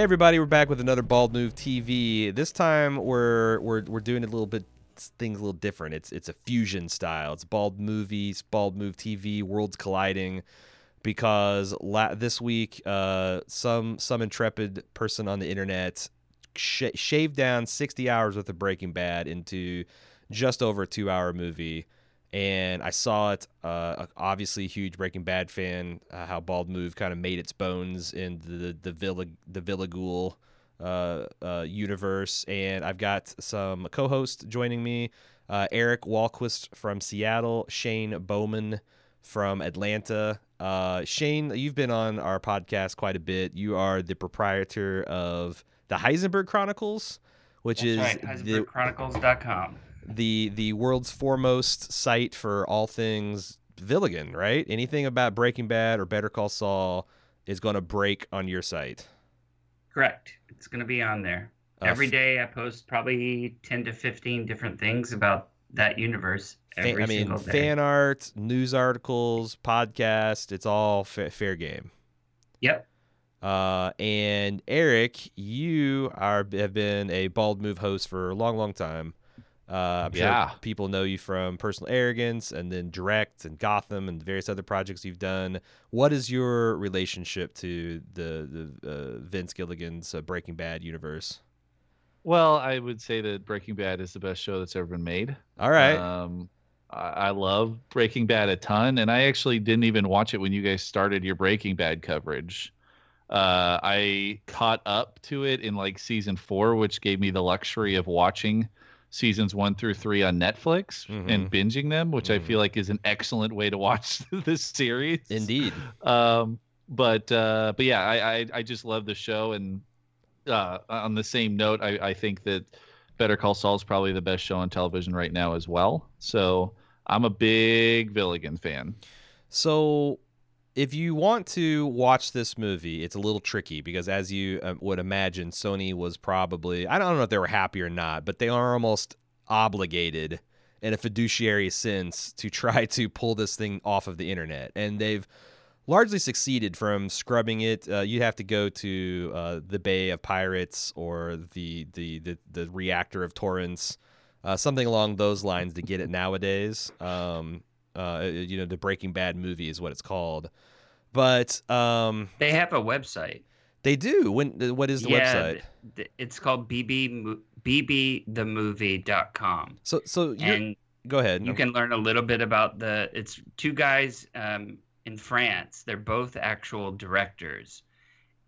Hey everybody, we're back with another Bald Move TV. This time we're we're we're doing a little bit things a little different. It's it's a fusion style. It's Bald Movies, Bald Move TV, worlds colliding. Because la- this week, uh, some some intrepid person on the internet sh- shaved down 60 hours worth of Breaking Bad into just over a two hour movie and I saw it. Uh, obviously, a huge Breaking Bad fan. Uh, how Bald Move kind of made its bones in the the Villa the Villa Ghoul uh, uh, universe, and I've got some co-hosts joining me. Uh, Eric Walquist from Seattle, Shane Bowman from Atlanta. Uh, Shane, you've been on our podcast quite a bit. You are the proprietor of the Heisenberg Chronicles, which That's is right, HeisenbergChronicles.com. the the the world's foremost site for all things Villigan, right? Anything about Breaking Bad or Better Call Saul is going to break on your site. Correct. It's going to be on there. Uh, Every day I post probably 10 to 15 different things about that universe every I mean, single day. fan art, news articles, podcast, it's all fa- fair game. Yep. Uh, and Eric, you are have been a bald move host for a long, long time. Uh, I'm Yeah. sure people know you from Personal Arrogance and then Direct and Gotham and various other projects you've done. What is your relationship to the the uh, Vince Gilligan's uh, Breaking Bad universe? Well, I would say that Breaking Bad is the best show that's ever been made. All right, Um, I, I love Breaking Bad a ton, and I actually didn't even watch it when you guys started your Breaking Bad coverage. Uh, I caught up to it in like season four, which gave me the luxury of watching seasons one through three on Netflix and binging them, which I Mhm. feel like is an excellent way to watch this series. indeed. um but uh but yeah I, I i just love the show and uh on the same note i i think that better call saul is probably the best show on television right now as well so i'm a big villigan fan So, if you want to watch this movie, it's a little tricky because, as you uh, would imagine, Sony was probably, I don't know if they were happy or not, but they are almost obligated in a fiduciary sense to try to pull this thing off of the internet. And they've largely succeeded from scrubbing it. Uh, you'd have to go to uh, the Bay of Pirates or the, the, the, the reactor of torrents. Uh, something along those lines to get it nowadays. Um, uh, you know, the Breaking Bad movie is what it's called. But um, They have a website. they do. When what is the yeah, website? th- it's called BB mo- bbthemovie.com. So so you go ahead. you can learn a little bit about the it's two guys um, in france they're both actual directors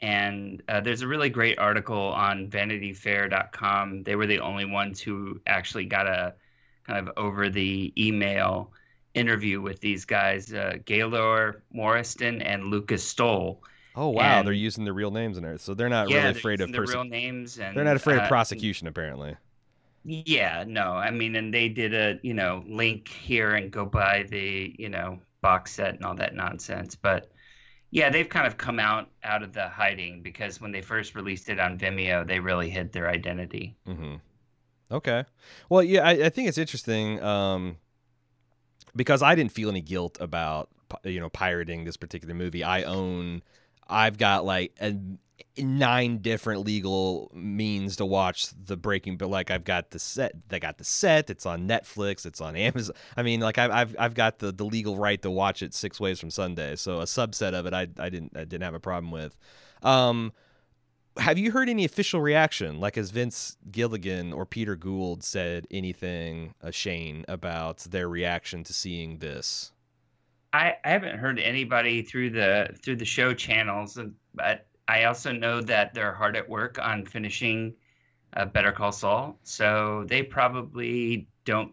and uh, there's a really great article on vanityfair.com they were the only ones who actually got a kind of over the email interview with these guys uh, gaylor morestin and lucas stoll oh wow, and- they're using their real names in there, so they're not yeah really afraid of perse- real names and They're not afraid uh, of prosecution, apparently. Yeah, no, I mean, and they did a, you know, link here and go buy the, you know, box set and all that nonsense. But yeah, they've kind of come out out of the hiding because when they first released it on Vimeo, they really hid their identity. Mm-hmm. Okay. Well, yeah, I, I think it's interesting um, because I didn't feel any guilt about you know pirating this particular movie. I own, I've got like a, nine different legal means to watch the Breaking, but like I've got the set, I got the set. It's on Netflix. It's on Amazon. I mean, like I've I've, I've got the, the legal right to watch it six ways from Sunday. So a subset of it, I I didn't I didn't have a problem with. Um, have you heard any official reaction? Like, has Vince Gilligan or Peter Gould said anything, uh, Shane, about their reaction to seeing this? I, I haven't heard anybody through the through the show channels, but I also know that they're hard at work on finishing uh, Better Call Saul, so they probably don't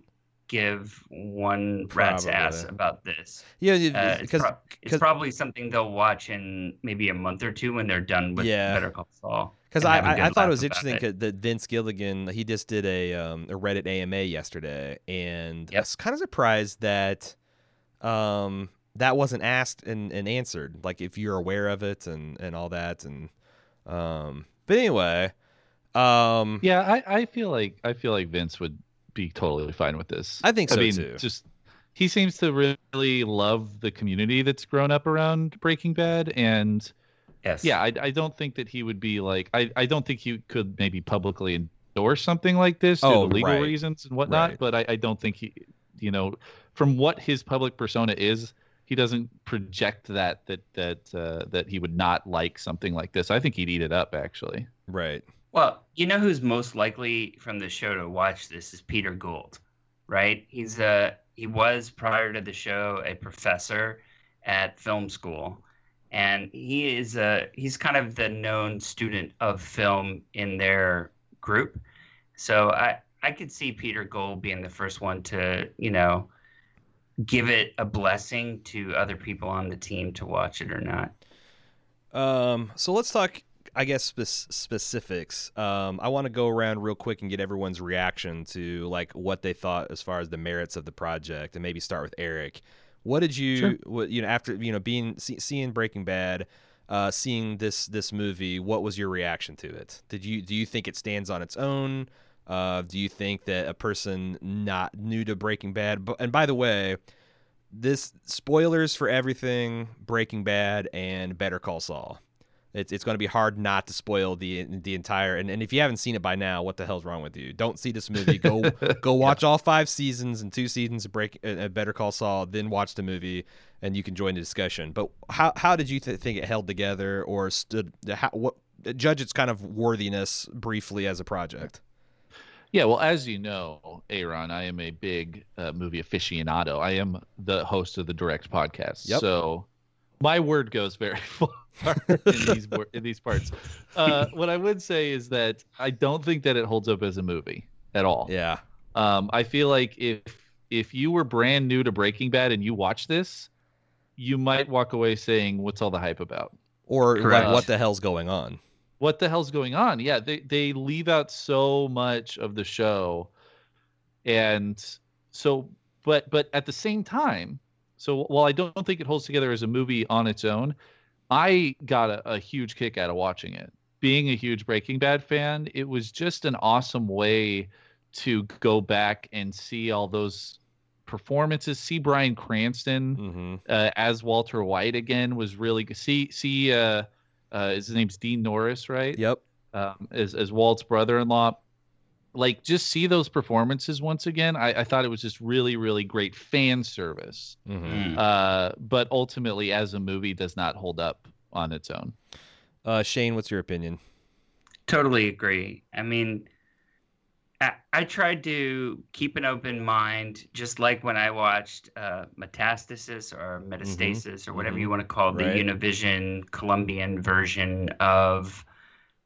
give one rat's ass about this. Yeah, Uh, it's, because prob- it's 'cause- probably something they'll watch in maybe a month or two when they're done with Yeah. Better Call Saul. Because and I, have a I, I good thought it was interesting it. 'cause that Vince Gilligan he just did a um, a Reddit AMA yesterday, and I was kind of surprised that um, that wasn't asked and, and answered. Like if you're aware of it and, and all that, and um, but anyway, um, Yeah, I, I feel like I feel like Vince would be totally fine with this. I think so I mean, too. just he seems to really love the community that's grown up around Breaking Bad, and Yes. Yeah, I, I don't think that he would be like I, I don't think he could maybe publicly endorse something like this Oh, for the legal right. reasons and whatnot. Right. But I, I don't think he you know, from what his public persona is, he doesn't project that that that uh, that he would not like something like this. I think he'd eat it up actually. Right. Well, you know who's most likely from the show to watch this is Peter Gould, right? He's a he was prior to the show a professor at film school, and he is a he's kind of the known student of film in their group. So I I could see Peter Gould being the first one to you know give it a blessing to other people on the team to watch it or not. Um, so let's talk, I guess, spec- specifics. Um, I want to go around real quick and get everyone's reaction to like what they thought as far as the merits of the project, and maybe start with Eric. What did you, Sure. what you know, after you know being see, seeing Breaking Bad, uh, seeing this this movie, what was your reaction to it? Did you do you think it stands on its own? Uh, do you think that a person not new to Breaking Bad, but and by the way, this spoilers for everything Breaking Bad and Better Call Saul. It's, it's going to be hard not to spoil the the entire and, and if you haven't seen it by now, what the hell's wrong with you? Don't see this movie. Go go watch all five seasons and two seasons of Break uh, Better Call Saul, then watch the movie, and you can join the discussion. But how how did you th- think it held together or stood? How, what judge its kind of worthiness briefly as a project? Yeah, well, as you know, Aaron, I am a big uh, movie aficionado. I am the host of the Direct podcast, Yep. so my word goes very far in these in these parts. Uh, what I would say is that I don't think that it holds up as a movie at all. Yeah, Um, I feel like if if you were brand new to Breaking Bad and you watch this, you might walk away saying, "What's all the hype about?" or like what the hell's going on? what the hell's going on? Yeah, they they leave out so much of the show, and so but but at the same time, so while I don't think it holds together as a movie on its own, I got a, a huge kick out of watching it. Being a huge Breaking Bad fan, it was just an awesome way to go back and see all those performances. See Bryan Cranston Mm-hmm. uh, as Walter White again was really good. See, see, uh, uh, his name's Dean Norris, right? Yep. Um, as as Walt's brother-in-law. Like, just see those performances once again. I, I thought it was just really, really great fan service. Mm-hmm. Mm. Uh, but ultimately, as a movie, does not hold up on its own. Uh, Shane, what's your opinion? Totally agree. I mean, I, I tried to keep an open mind, just like when I watched uh, Metastasis or Metastasis or whatever mhm. you want to call it, Right. the Univision Colombian version of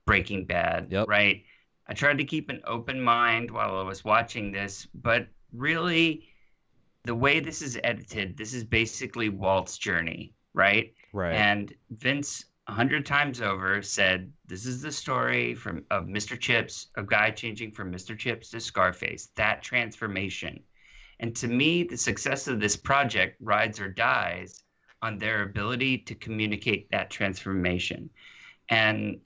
Breaking Bad, Yep. right? I tried to keep an open mind while I was watching this, but really, the way this is edited, this is basically Walt's journey, right? Right. And Vince, a hundred times over, said, "This is the story from of Mr. Chips, a guy changing from Mr. Chips to Scarface. That transformation." And to me, the success of this project rides or dies on their ability to communicate that transformation. And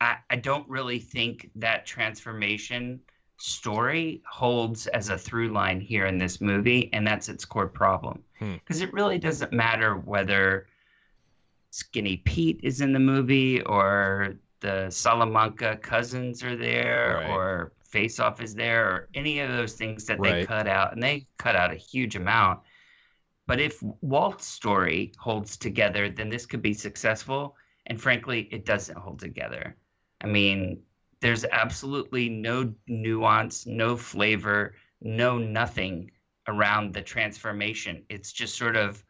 I, I don't really think that transformation story holds as a through line here in this movie, and that's its core problem. Hmm. Because it really doesn't matter whether Skinny Pete is in the movie or the Salamanca cousins are there Right. or Face Off is there or any of those things that they cut out, and they cut out a huge amount. But if Walt's story holds together, then this could be successful. And frankly, it doesn't hold together. I mean, there's absolutely no nuance, no flavor, no nothing around the transformation. It's just sort of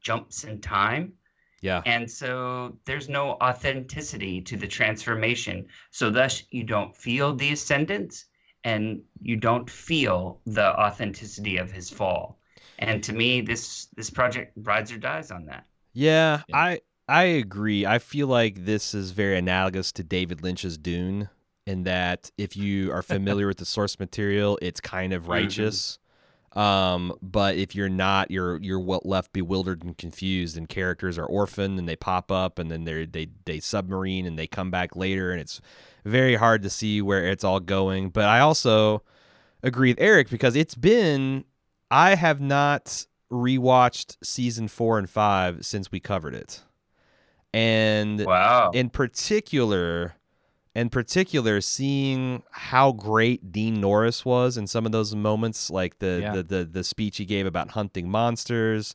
jumps in time. yeah. And so there's no authenticity to the transformation. So thus you don't feel the ascendance and you don't feel the authenticity of his fall. And to me, this this project rides or dies on that. Yeah, Yeah. I I agree. I feel like this is very analogous to David Lynch's Dune in that if you are familiar with the source material, it's kind of righteous. Um, but if you're not, you're you're left bewildered and confused, and characters are orphaned and they pop up, and then they they they submarine and they come back later, and it's very hard to see where it's all going. But I also agree with Eric because it's been I have not rewatched season four and five since we covered it. And Wow. in particular in particular seeing how great Dean Norris was in some of those moments like the Yeah. the, the the speech he gave about hunting monsters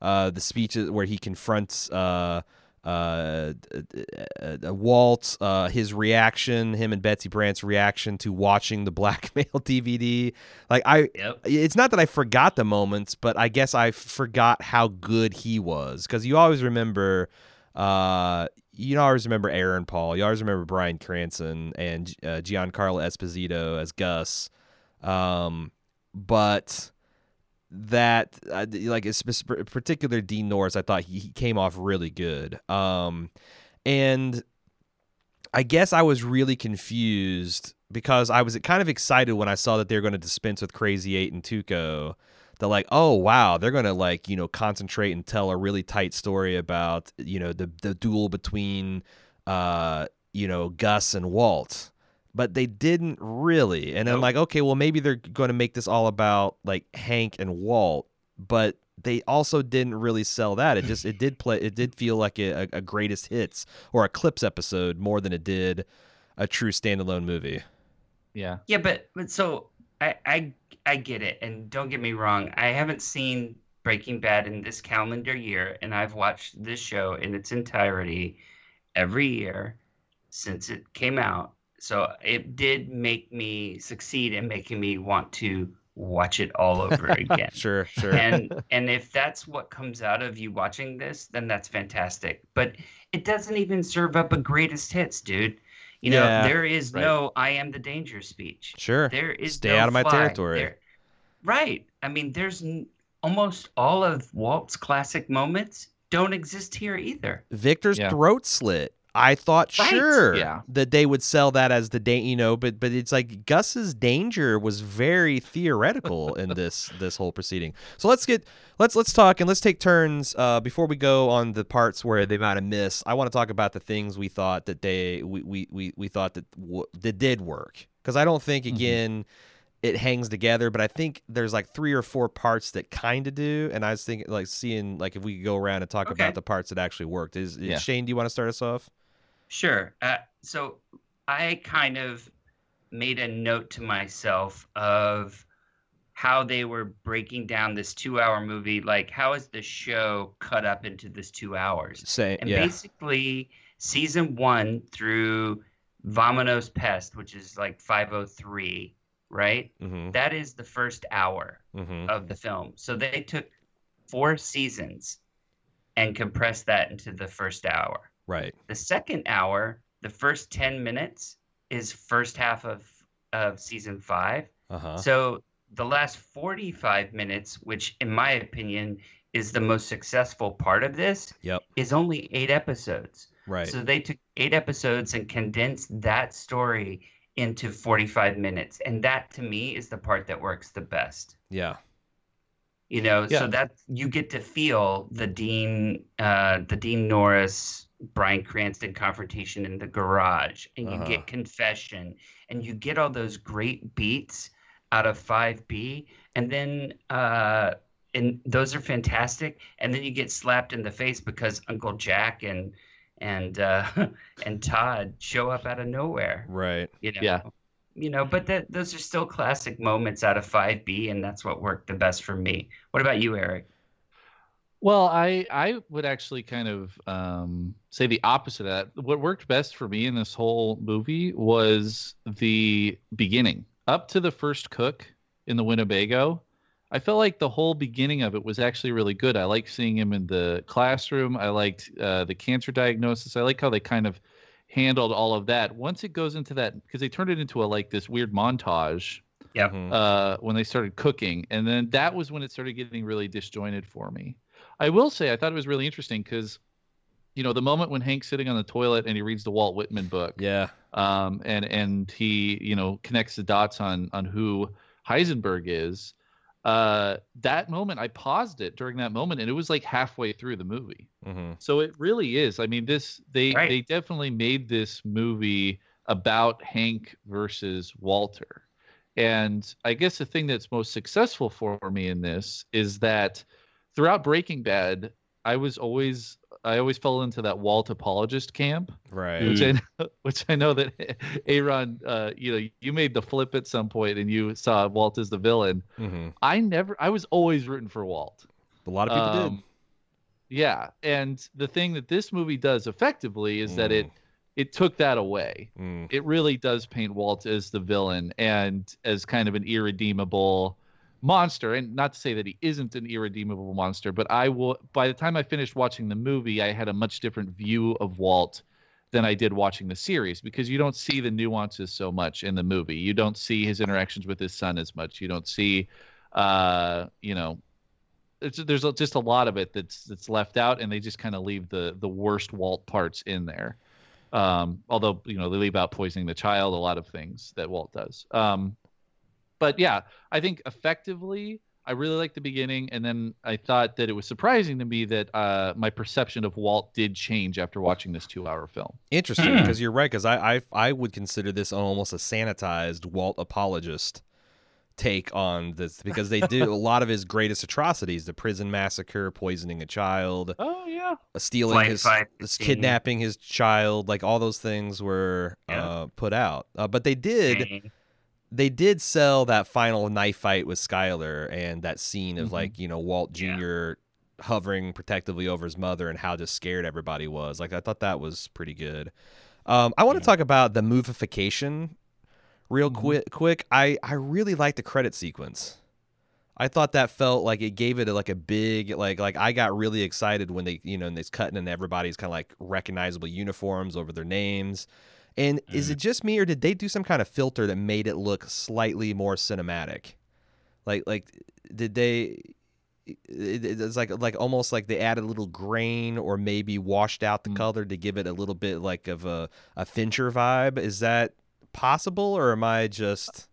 uh the speeches where he confronts uh uh, uh, uh, Walt, uh, his reaction, him and Betsy Brandt's reaction to watching the blackmail DVD. Like I, Yep. it's not that I forgot the moments, but I guess I forgot how good he was because you always remember, uh, you always remember Aaron Paul, you always remember Bryan Cranston and uh, Giancarlo Esposito as Gus, um, but that uh, like it's particular Dean Norris, I thought he, he came off really good, um, and I guess I was really confused because I was kind of excited when I saw that they were going to dispense with Crazy Eight and Tuco. They're like, oh wow, they're gonna like you know concentrate and tell a really tight story about you know the the duel between uh you know Gus and Walt, but they didn't really. And I'm like, okay, well maybe they're going to make this all about like Hank and Walt, but they also didn't really sell that. It just it did play it did feel like a, a greatest hits or a clips episode more than it did a true standalone movie. Yeah. Yeah, but but so I I I get it, and don't get me wrong. I haven't seen Breaking Bad in this calendar year, and I've watched this show in its entirety every year since it came out. So it did make me succeed in making me want to watch it all over again. Sure, sure. and and if that's what comes out of you watching this, then that's fantastic. But it doesn't even serve up a greatest hits, dude. You know, Yeah, there is right. no "I am the danger" speech. sure. There is Stay no out of my fly. territory. There- right. I mean, there's n- almost all of Walt's classic moments don't exist here either. Victor's Yeah. throat slit. I thought Right. sure Yeah. that they would sell that as the day, you know, but but it's like Gus's danger was very theoretical in this this whole proceeding. So let's get let's let's talk and let's take turns uh, before we go on the parts where they might have missed. I want to talk about the things we thought that they we we we, we thought that w- that did work because I don't think Mhm. again it hangs together, but I think there's like three or four parts that kind of do. And I was thinking like seeing like if we could go around and talk Okay. about the parts that actually worked. Is, is Yeah. Shane? Do you want to start us off? Sure. Uh, so I kind of made a note to myself of how they were breaking down this two-hour movie. Like, how is the show cut up into this two hours? Say And yeah. basically, season one through Vamonos Pest, which is like 503, right? Mm-hmm. That is the first hour Mm-hmm. of the film. So they took four seasons and compressed that into the first hour. Right. The second hour, the first 10 minutes, is first half of, of season five. Uh huh. So the last 45 minutes, which in my opinion is the most successful part of this, Yep. is only eight episodes. Right. So they took eight episodes and condensed that story into 45 minutes. And that to me is the part that works the best. yeah. You know, Yeah. so that you get to feel the Dean uh the Dean Norris Bryan Cranston confrontation in the garage and you Uh-huh. get confession and you get all those great beats out of 5B and then uh and those are fantastic and then you get slapped in the face because Uncle Jack and and uh and Todd show up out of nowhere Right. you know Yeah. You know but that those are still classic moments out of 5b and that's what worked the best for me what about you eric Well, I I would actually kind of um, say the opposite of that. What worked best for me in this whole movie was the beginning, up to the first cook in the Winnebago. I felt like the whole beginning of it was actually really good. I liked seeing him in the classroom. I liked uh, the cancer diagnosis. I like how they kind of handled all of that. Once it goes into that, because they turned it into a like this weird montage Yep. Mhm. uh, when they started cooking, and then that was when it started getting really disjointed for me. I will say I thought it was really interesting because, you know, the moment when Hank's sitting on the toilet and he reads the Walt Whitman book, Yeah. um, and and he you know connects the dots on on who Heisenberg is. Uh, that moment, I paused it during that moment, and it was like halfway through the movie. Mm-hmm. So it really is. I mean, this they Right. they definitely made this movie about Hank versus Walter. And I guess the thing that's most successful for me in this is that throughout Breaking Bad, I was always I always fell into that Walt apologist camp, Right. which I know, which I know that Aaron, uh, you know, you made the flip at some point and you saw Walt as the villain. hmm I never, I was always rooting for Walt. A lot of people Um, Yeah, and the thing that this movie does effectively is that it it took that away. Mm. It really does paint Walt as the villain and as kind of an irredeemable monster. And not to say that he isn't an irredeemable monster, but I will. By the time I finished watching the movie, I had a much different view of Walt than I did watching the series because you don't see the nuances so much in the movie. You don't see his interactions with his son as much. You don't see, uh, you know, there's just a lot of it that's that's left out, and they just kind of leave the the worst Walt parts in there. Um, although you know they leave out poisoning the child, a lot of things that Walt does. Um, but yeah, I think effectively, I really liked the beginning, and then I thought that it was surprising to me that uh, my perception of Walt did change after watching this two-hour film. Interesting, Hmm. because you're right. Because I, I I would consider this almost a sanitized Walt apologist take on this because they do a lot of his greatest atrocities: the prison massacre, poisoning a child, Oh yeah, uh, stealing Flight his, fight his kidnapping his child. Like all those things were Yeah. uh, put out, uh, but they did Dang. They did sell that final knife fight with Skyler and that scene of Mhm. like you know Walt Yeah. Jr. hovering protectively over his mother and how just scared everybody was. Like I thought that was pretty good. Um, I want to Yeah. talk about the movification real Mhm. quick. Quick, I I really like the credit sequence. I thought that felt like it gave it a, like a big like like I got really excited when they you know and it's cutting and everybody's kind of like recognizable uniforms over their names. And is it just me or did they do some kind of filter that made it look slightly more cinematic? Like like did they it's like like almost like they added a little grain or maybe washed out the Mm. color to give it a little bit like of a, a Fincher vibe. Is that possible or am I just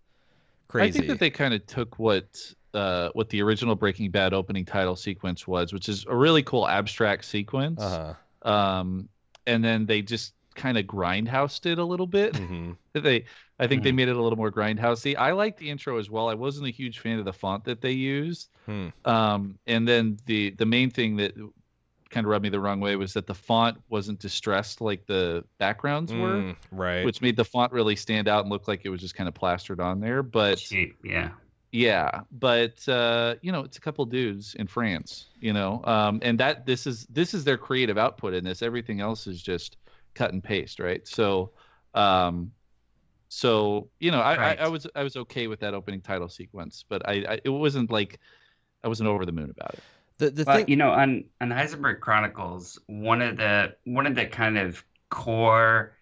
crazy? I think that they kind of took what uh, what the original Breaking Bad opening title sequence was, which is a really cool abstract sequence. uh-huh. Um, and then they just kind of grindhoused it a little bit. hmm they, I think they Mhm. made it a little more grindhousey. I liked the intro as well. I wasn't a huge fan of the font that they used. Hmm. Um, and then the the main thing that kind of rubbed me the wrong way was that the font wasn't distressed like the backgrounds were, Mm, right. which made the font really stand out and look like it was just kind of plastered on there. But Cheap, yeah. yeah, but uh, you know, it's a couple dudes in France, you know, um, and that this is this is their creative output in this. Everything else is just cut and paste, right? So, um, so you know, I, Right. I, I was I was okay with that opening title sequence, but I, I it wasn't like I wasn't over the moon about it. the the But thing you know, on on Heisenberg Chronicles, one of the one of the kind of core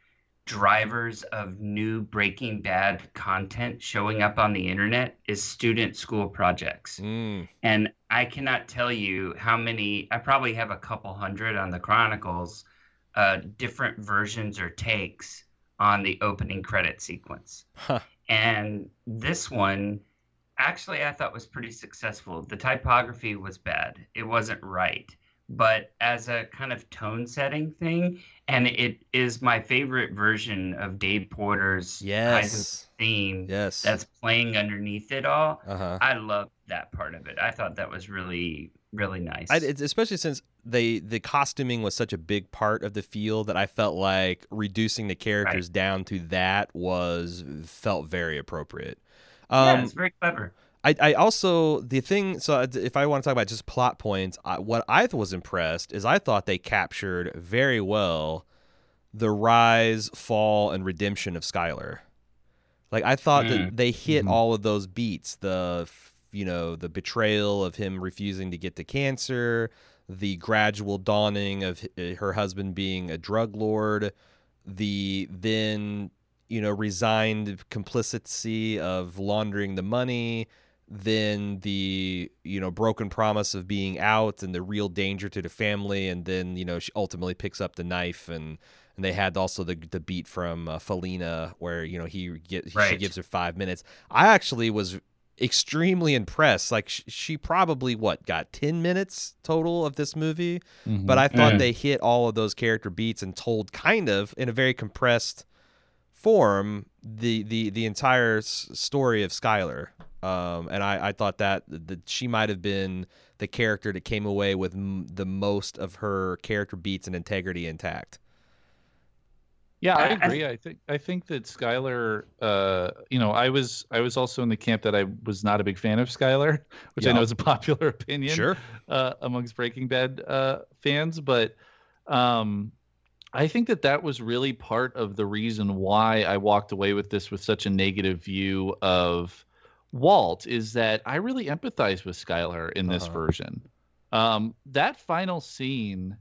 drivers of new Breaking Bad content showing up on the internet is student school projects. Mm, And I cannot tell you how many, I probably have a couple hundred on the Chronicles, uh, different versions or takes on the opening credit sequence. huh. And this one, actually, I thought was pretty successful. The typography was bad, it wasn't right. But as a kind of tone setting thing, and it is my favorite version of Dave Porter's Yes. theme Yes. that's playing underneath it all. uh-huh. I love that part of it. I thought that was really, really nice. I, especially since they the costuming was such a big part of the feel that I felt like reducing the characters down to that was felt very appropriate. yeah, Um, it's very clever. I, I also the thing so if I want to talk about just plot points, I, what I was impressed is I thought they captured very well the rise, fall, and redemption of Skyler. Like I thought that they hit Mhm. all of those beats. The you know the betrayal of him refusing to get the cancer, the gradual dawning of her husband being a drug lord, the then you know resigned complicity of laundering the money then the you know broken promise of being out and the real danger to the family and then you know she ultimately picks up the knife and and they had also the the beat from uh, Felina where you know he get she Right. gives her 5 minutes i actually was extremely impressed like sh- she probably what got 10 minutes total of this movie but I thought they hit all of those character beats and told kind of in a very compressed form the the the entire s- story of Skyler. Um, and I, I thought that that she might have been the character that came away with m- the most of her character beats and integrity intact. Yeah, I agree. I think I think that Skyler. Uh, you know, I was I was also in the camp that I was not a big fan of Skyler, which I know is a popular opinion Sure. uh, amongst Breaking Bad uh, fans, but um, I think that that was really part of the reason why I walked away with this with such a negative view of Walt. Is that I really empathize with Skyler in this Uh-huh. version. Um, that final scene.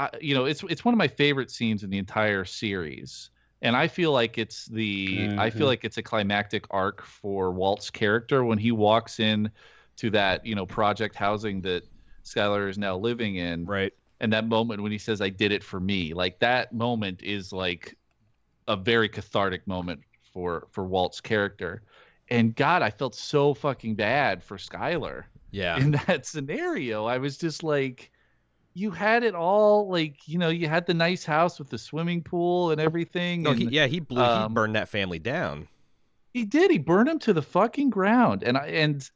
I, you know, it's it's one of my favorite scenes in the entire series, and I feel like it's the I feel Mhm. like it's a climactic arc for Walt's character when he walks in to that you know project housing that Skyler is now living in, Right. and that moment when he says, "I did it for me," like that moment is like a very cathartic moment for for Walt's character. And God, I felt so fucking bad for Skyler Yeah. in that scenario. I was just like, you had it all, like you know, you had the nice house with the swimming pool and everything. No, and he, yeah, he blew, um, he burned that family down. he did. He burned him to the fucking ground, and I and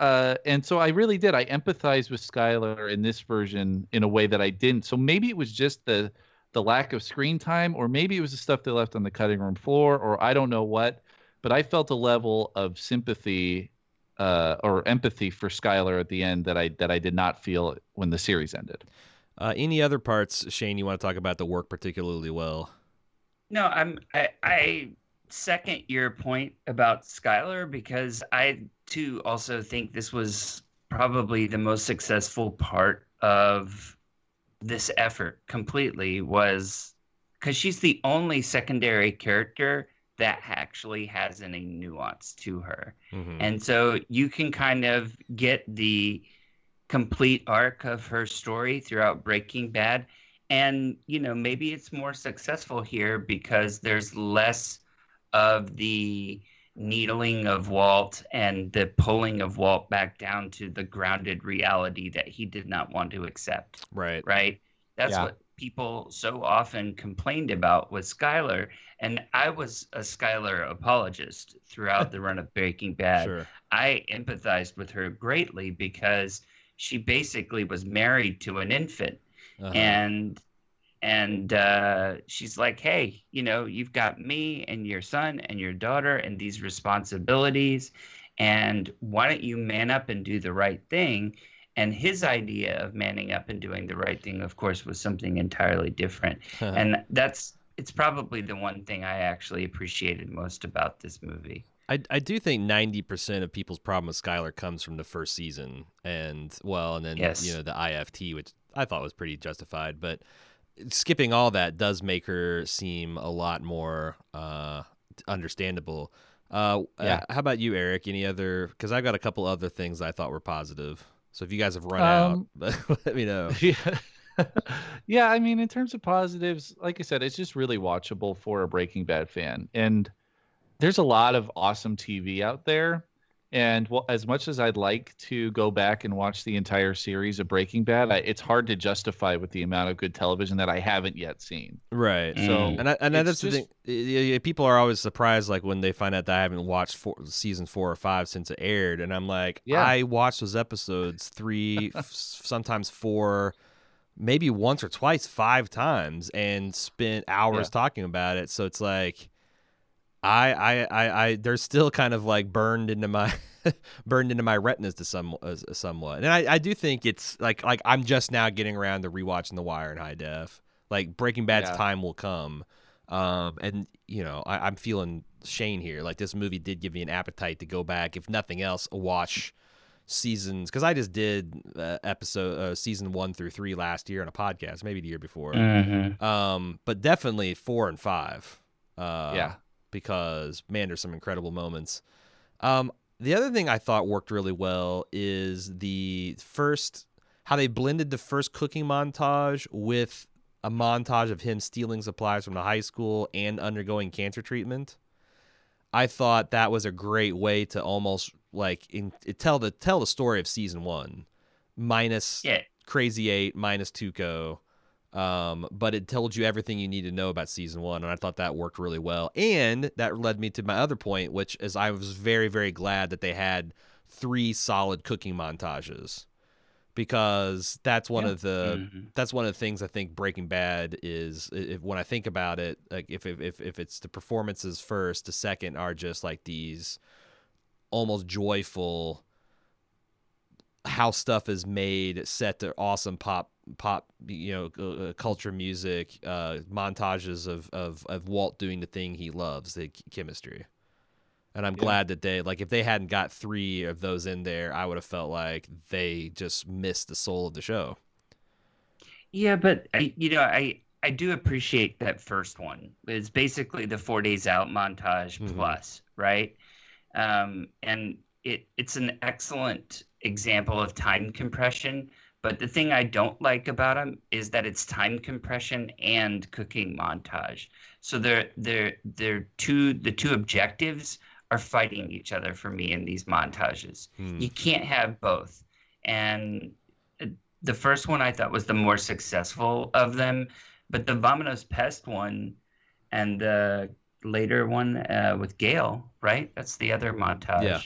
uh and so I really did. I empathize with Skyler in this version in a way that I didn't. So maybe it was just the the lack of screen time, or maybe it was the stuff they left on the cutting room floor, or I don't know what. But I felt a level of sympathy uh, or empathy for Skyler at the end that I that I did not feel when the series ended. Uh, any other parts, Shane, you want to talk about the work particularly well? No, I'm I, I second your point about Skyler because I too also think this was probably the most successful part of this effort completely was because she's the only secondary character that actually has any nuance to her. Mhm. And so you can kind of get the complete arc of her story throughout Breaking Bad. And, you know, maybe it's more successful here because there's less of the needling of Walt and the pulling of Walt back down to the grounded reality that he did not want to accept right. right? That's Yeah. what people so often complained about was Skyler. And I was a Skyler apologist throughout the run of Breaking Bad. Sure. I empathized with her greatly because she basically was married to an infant Uh-huh. and and uh, she's like hey you know you've got me and your son and your daughter and these responsibilities and why don't you man up and do the right thing and his idea of manning up and doing the right thing of course was something entirely different and that's it's probably the one thing i actually appreciated most about this movie I, I do think 90% of people's problem with Skyler comes from the first season. And, well, and then, Yes. you know, the IFT, which I thought was pretty justified. But skipping all that does make her seem a lot more uh, understandable. Uh, Yeah. uh, how about you, Eric? Any other? Because I got a couple other things I thought were positive. So if you guys have run out, Um, let me know. yeah. yeah, I mean, in terms of positives, like I said, it's just really watchable for a Breaking Bad fan. And there's a lot of awesome TV out there. And well, as much as I'd like to go back and watch the entire series of Breaking Bad, I, it's hard to justify with the amount of good television that I haven't yet seen. Right. Mm. So, And I, and It's that's the thing. Yeah, yeah, People are always surprised, like when they find out that I haven't watched four, season four or five since it aired, and I'm like, Yeah. I watched those episodes three, f- sometimes four, maybe once or twice, five times, and spent hours Yeah. talking about it. So it's like, I, I, I, I, they're still kind of like burned into my. burned into my retinas to some uh, somewhat, and I, I do think it's like like I'm just now getting around to rewatching The Wire in high def. Like Breaking Bad's Yeah. time will come, um, and you know I, I'm feeling Shane here. Like this movie did give me an appetite to go back, if nothing else, watch seasons because I just did uh, episode uh, season one through three last year on a podcast, maybe the year before. mm-hmm. Um, but definitely four and five. Uh, Yeah. Because man, there's some incredible moments. Um, the other thing I thought worked really well is the first how they blended the first cooking montage with a montage of him stealing supplies from the high school and undergoing cancer treatment. I thought that was a great way to almost like in, tell the tell the story of season one, minus yeah Crazy Eight, minus Tuco. Um, but it told you everything you need to know about season one, and I thought that worked really well. And that led me to my other point, which is I was very, very glad that they had three solid cooking montages because that's one Yeah. of the Mhm. that's one of the things I think Breaking Bad is. If, when I think about it, like if if if, if it's the performances first, the second are just like these almost joyful how stuff is made, set to awesome pop pop you know uh, uh, culture music uh montages of, of of Walt doing the thing he loves the chemistry and I'm Yeah. glad that they like if they hadn't got three of those in there I would have felt like they just missed the soul of the show Yeah, but I, you know, I I do appreciate that first one. It's basically the four days out montage Mhm. plus, right? Um, and it it's an excellent example of time compression. But the thing I don't like about them is that it's time compression and cooking montage. So they're they're they're two the two objectives are fighting each other for me in these montages Hmm. you can't have both and uh, the first one i thought was the more successful of them but the vamonos pest one and the later one uh, with gale right that's the other montage Yeah.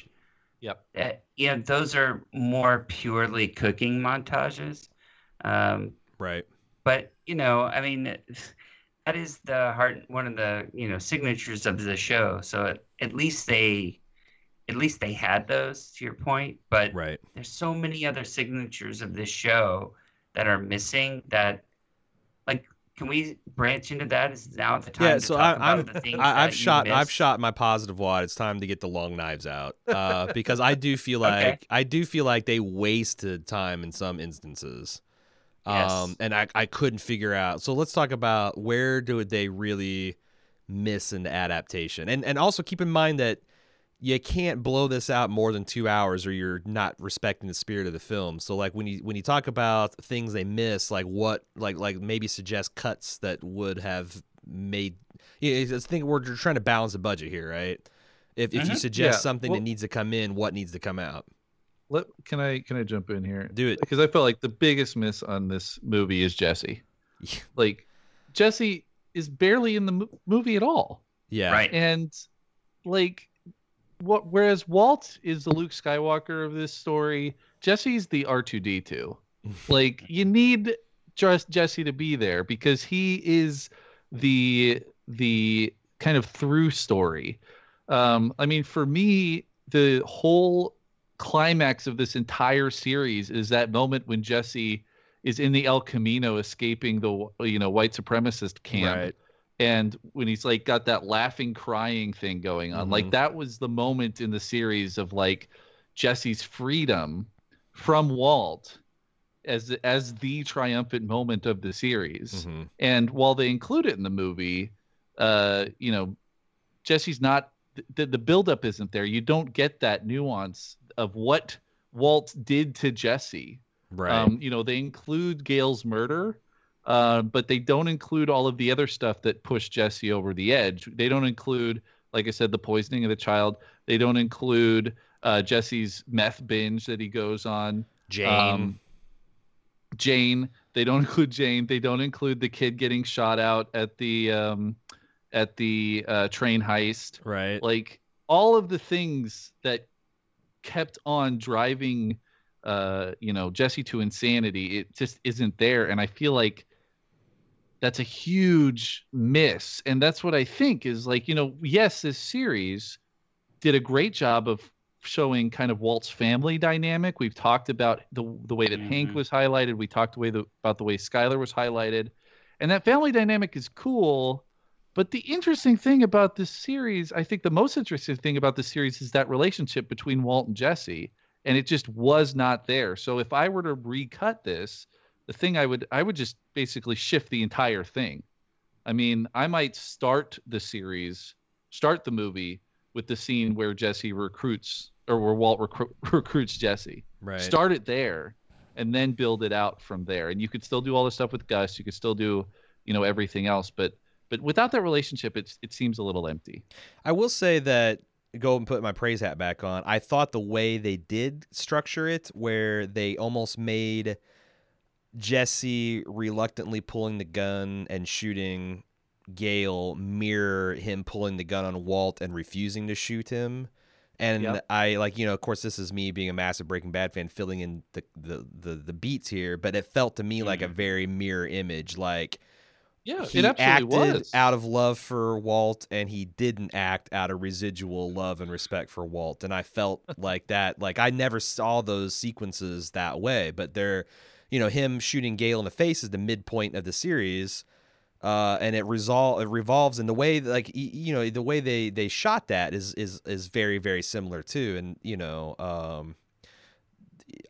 Yep. uh, yeah those are more purely cooking montages. Um, right. but you know i mean that is the heart one of the you know signatures of the show. So at, at least they at least they had those to your point. But right. there's so many other signatures of this show that are missing that can we branch into that? Is now the time yeah to so talk I, about I'm the things I, you shot I've shot my positive wad. It's time to get the long knives out uh, because I do feel like Okay. I do feel like they wasted time in some instances. Yes. um, and I, I couldn't figure out so let's talk about where do they really miss in the adaptation? And and also keep in mind that you can't blow this out more than two hours or you're not respecting the spirit of the film so like when you when you talk about things they miss like what like like maybe suggest cuts that would have made yeah it's the thing we're trying to balance the budget here right if, if you Mhm. suggest Yeah, something well- that needs to come in what needs to come out Let can I can I jump in here? do it Because I felt like the biggest miss on this movie is Jesse. Like Jesse is barely in the mo- movie at all. yeah right and like what whereas walt is the luke skywalker of this story jesse's the r2d2 like you need just jesse to be there because he is the the kind of through story. Um i mean for me the whole climax of this entire series is that moment when jesse is in the el camino escaping the you know white supremacist camp. Right and when he's like got that laughing crying thing going on like Mhm. that was the moment in the series of like jesse's freedom from walt as as the triumphant moment of the series Mhm. and while they include it in the movie uh you know jesse's not the, the buildup isn't there you don't get that nuance of what walt did to jesse right um, you know, they include Gale's murder, uh, but they don't include all of the other stuff that pushed Jesse over the edge. They don't include, like I said, the poisoning of the child. They don't include uh, Jesse's meth binge that he goes on. jane Um, Jane. They don't include Jane. They don't include the kid getting shot out at the um, at the uh, train heist right like all of the things that kept on driving uh you know jesse to insanity it just isn't there and i feel like that's a huge miss. And that's what i think is like you know yes this series did a great job of showing kind of walt's family dynamic. We've talked about the the way that hank Mhm. was highlighted. We talked the, about the way skyler was highlighted. And that family dynamic is cool. But the interesting thing about this series, I think the most interesting thing about this series is that relationship between Walt and Jesse, and it just was not there. So if I were to recut this, the thing I would I would just basically shift the entire thing. I mean, I might start the series, start the movie with the scene where Jesse recruits or where Walt recru- recruits Jesse. right Start it there and then build it out from there. And you could still do all the stuff with Gus, you could still do, you know, everything else, but but without that relationship it's it seems a little empty. I will say that go and put my praise hat back on. I thought the way they did structure it, where they almost made Jesse reluctantly pulling the gun and shooting Gale mirror him pulling the gun on Walt and refusing to shoot him. And Yep. I like, you know, of course, this is me being a massive Breaking Bad fan, filling in the the the, the beats here, but it felt to me like a Mhm. very mirror image. Like Yeah, he acted was. out of love for Walt, and he didn't act out of residual love and respect for Walt. And I felt like that. Like I never saw those sequences that way, but they're, you know, him shooting Gale in the face is the midpoint of the series. Uh, and it resol it revolves in the way that, like you know the way they they shot that is is is very very similar too and you know um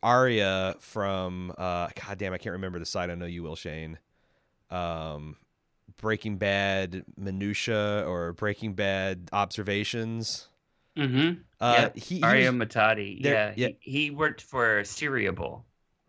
Arya from uh god damn I can't remember the site I know you will Shane um Breaking Bad minutia or Breaking Bad observations Mm-hmm. uh he, Arya Matadi. Yeah, yeah. He, he worked for Seriable.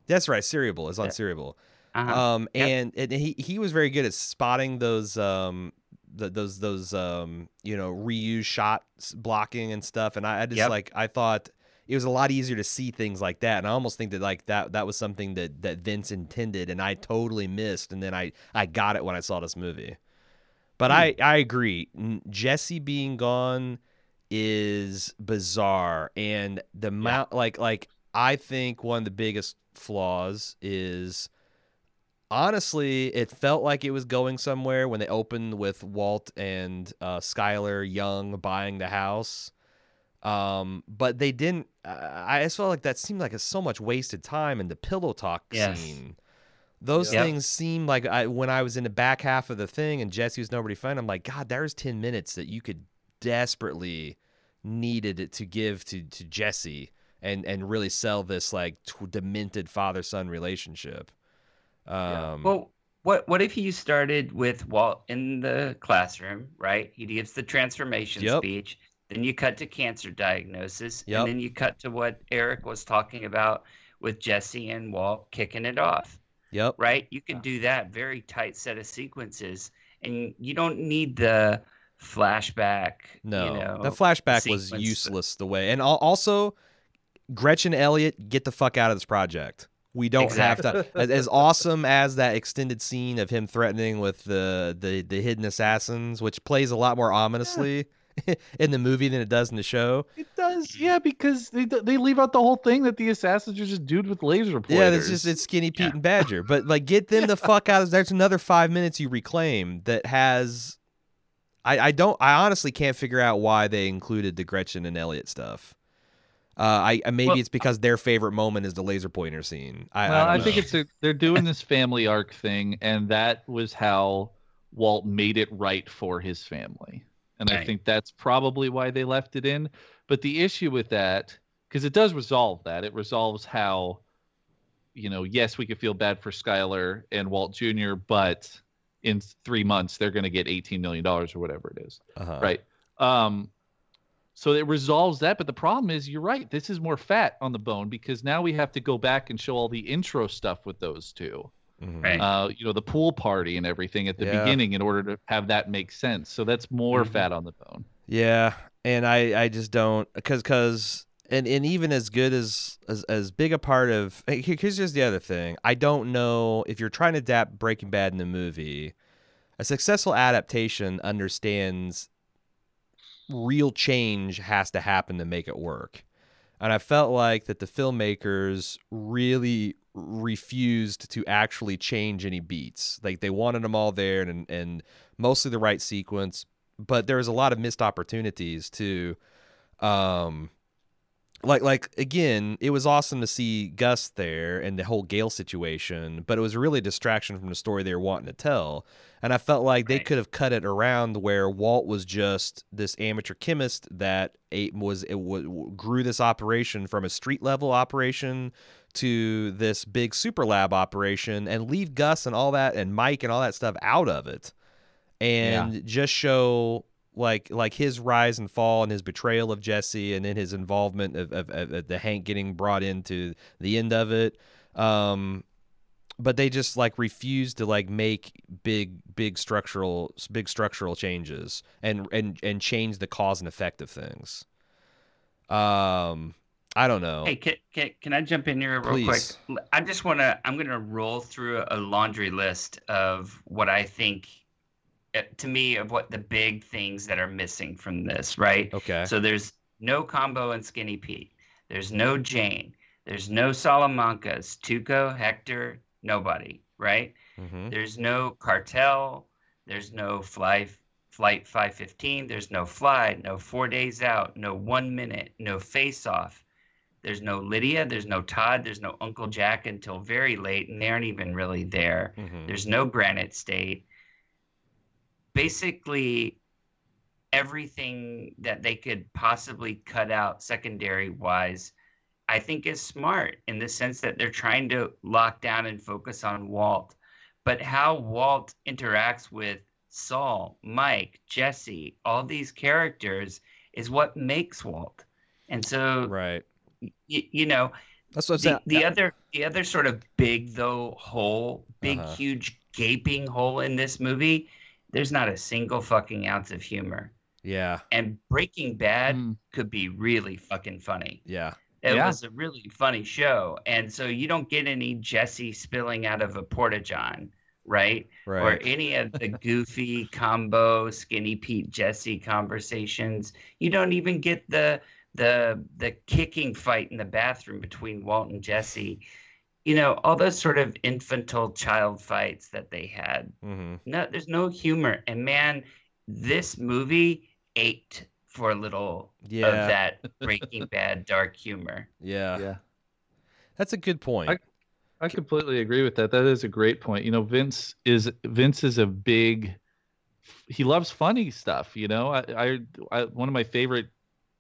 That's right Seriable is on Yeah. Seriable Uh-huh. Um, Yep. and, and he he was very good at spotting those um the, those those um you know reuse shots blocking and stuff. And I, I just Yep. like I thought it was a lot easier to see things like that. And I almost think that like that that was something that that Vince intended, and I totally missed. And then I I got it when I saw this movie. But I I agree. Jesse being gone is bizarre, and the mount like like I think one of the biggest flaws is honestly, it felt like it was going somewhere when they opened with Walt and uh, Skyler Young buying the house. Um, but they didn't. I just felt like that seemed like a, so much wasted time in the pillow talk Yes. scene. Those Yep. things seemed like I, when I was in the back half of the thing and Jesse was nobody fun. I'm like, God, there's ten minutes that you could desperately needed it to give to to Jesse and and really sell this like tw- demented father son relationship. Yeah. Um, Well, what what if you started with Walt in the classroom, right? He gives the transformation Yep. speech. Then you cut to cancer diagnosis, Yep. and then you cut to what Eric was talking about with Jesse and Walt kicking it off, yep. right? You could do that very tight set of sequences, and you don't need the flashback. No, you know, the flashback was useless the way, and also Gretchen Elliott, get the fuck out of this project. We don't have to. As, as awesome as that extended scene of him threatening with the the the hidden assassins, which plays a lot more ominously in the movie than it does in the show. It does, yeah, because they they leave out the whole thing that the assassins are just dude with laser pointers. Yeah, it's just it's Skinny Pete Yeah. and Badger. But like, get them the fuck out of. There's another five minutes you reclaim that has. I I don't. I honestly can't figure out why they included the Gretchen and Elliott stuff. Uh, I I- maybe Well- it's because their favorite moment is the laser pointer scene. I, well, I, I, think it's a, they're doing this family arc thing, and that was how Walt made it right for his family. And I think that's probably why they left it in. But the issue with that, because it does resolve that, it resolves how, you know, yes, we could feel bad for Skyler and Walt Jr., but in three months they're going to get $18 million or whatever it is uh-huh. right um so it resolves that but the problem is you're right this is more fat on the bone because now we have to go back and show all the intro stuff with those two Mhm. Uh you know the pool party and everything at the Yeah. beginning in order to have that make sense so that's more Mhm. fat on the bone Yeah, and I I just don't because because and and even as good as as as big a part of here's just the other thing. I don't know if you're trying to adapt Breaking Bad in the movie. A successful adaptation understands real change has to happen to make it work. And I felt like that the filmmakers really refused to actually change any beats. Like they wanted them all there and and mostly the right sequence, but there was a lot of missed opportunities to um like like again, it was awesome to see Gus there and the whole Gale situation, but it was really a distraction from the story they were wanting to tell. And I felt like they Right. could have cut it around where Walt was just this amateur chemist that ate, was it w- grew this operation from a street level operation to this big super lab operation, and leave Gus and all that and Mike and all that stuff out of it, and just show like like his rise and fall and his betrayal of Jesse and then his involvement of, of, of, the Hank getting brought into the end of it. Um, but they just like refused to like make big big structural big structural changes and and and change the cause and effect of things. Um, I don't know. Hey, can, can, can I jump in here real Please. quick? I just want to, I'm going to roll through a laundry list of what I think, to me, of what the big things that are missing from this, right? Okay. So there's no combo and Skinny Pete. There's no Jane. There's no Salamancas. Tuco, Hector, nobody, right? hmm There's no cartel. There's no fly flight 515. There's no fly. No four days out. No one minute. No face off. There's no Lydia. There's no Todd. There's no Uncle Jack until very late, and they aren't even really there. hmm There's no Granite State. Basically, everything that they could possibly cut out secondary wise, I think is smart in the sense that they're trying to lock down and focus on Walt. But how Walt interacts with Saul, Mike, Jesse, all these characters is what makes Walt. And so, Right. y- you know, That's what the, the other the other sort of big though hole big Uh-huh. huge gaping hole in this movie there's not a single fucking ounce of humor yeah. and breaking bad Mm. could be really fucking funny Yeah. it Yeah. was a really funny show and so you don't get any jesse spilling out of a porta john right? Right. or any of the goofy combo skinny pete jesse conversations you don't even get the the the kicking fight in the bathroom between walt and jesse you know all those sort of infantile child fights that they had hmm no there's no humor and man this movie ate for a little Yeah. of that breaking bad dark humor Yeah. yeah. That's a good point. I- I completely agree with that. That is a great point. You know, Vince is Vince is a big. He loves funny stuff. You know, I, I, I one of my favorite